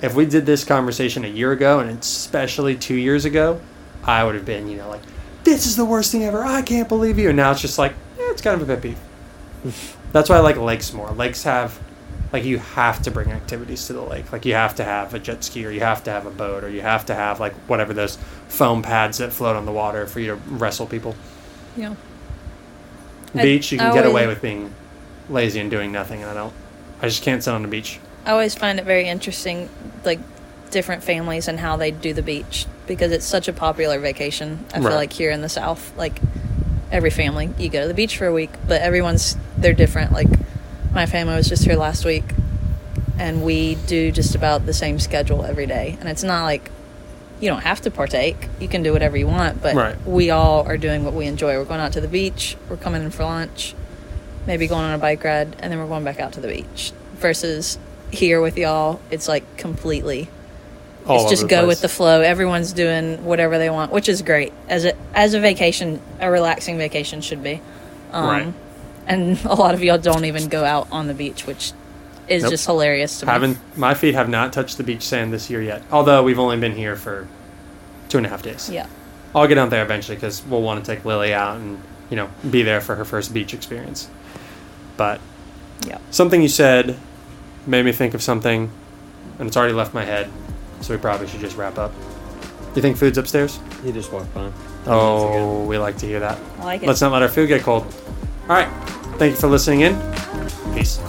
Speaker 1: if we did this conversation a year ago and especially two years ago, I would have been, you know, like, this is the worst thing ever. I can't believe you. And now it's just like, eh, it's kind of a pet peeve. That's why I like lakes more. Lakes have, like, you have to bring activities to the lake. Like, you have to have a jet ski or you have to have a boat or you have to have, like, whatever those foam pads that float on the water for you to wrestle people.
Speaker 3: Yeah.
Speaker 1: Beach, you can
Speaker 3: I
Speaker 1: get away with being lazy and doing nothing. And I don't, I just can't sit on the beach.
Speaker 3: I always find it very interesting, like different families and how they do the beach because it's such a popular vacation. I feel
Speaker 1: Right.
Speaker 3: like here in the South, like every family, you go to the beach for a week, but everyone's they're different. Like my family was just here last week, and we do just about the same schedule every day, and it's not like you don't have to partake. You can do whatever you want, but
Speaker 1: Right.
Speaker 3: we all are doing what we enjoy. We're going out to the beach. We're coming in for lunch maybe going on a bike ride, and then we're going back out to the beach. Versus here with y'all, it's like completely.
Speaker 1: All
Speaker 3: it's just go
Speaker 1: place.
Speaker 3: with the flow. Everyone's doing whatever they want, which is great. As a as a vacation, a relaxing vacation should be. Um,
Speaker 1: Right.
Speaker 3: And a lot of y'all don't even go out on the beach, which is
Speaker 1: Nope.
Speaker 3: just hilarious to me.
Speaker 1: Haven't my feet have not touched the beach sand this year yet. Although we've only been here for two and a half days.
Speaker 3: Yeah.
Speaker 1: I'll get out there eventually because we'll want to take Lily out and you know be there for her first beach experience. But
Speaker 3: Yeah.
Speaker 1: something you said made me think of something, and it's already left my head. So we probably should just wrap up. You think food's upstairs?
Speaker 2: He just walked by.
Speaker 1: Oh, we like to hear that.
Speaker 3: I like it.
Speaker 1: Let's not let our food get cold. All right. Thank you for listening in. Peace.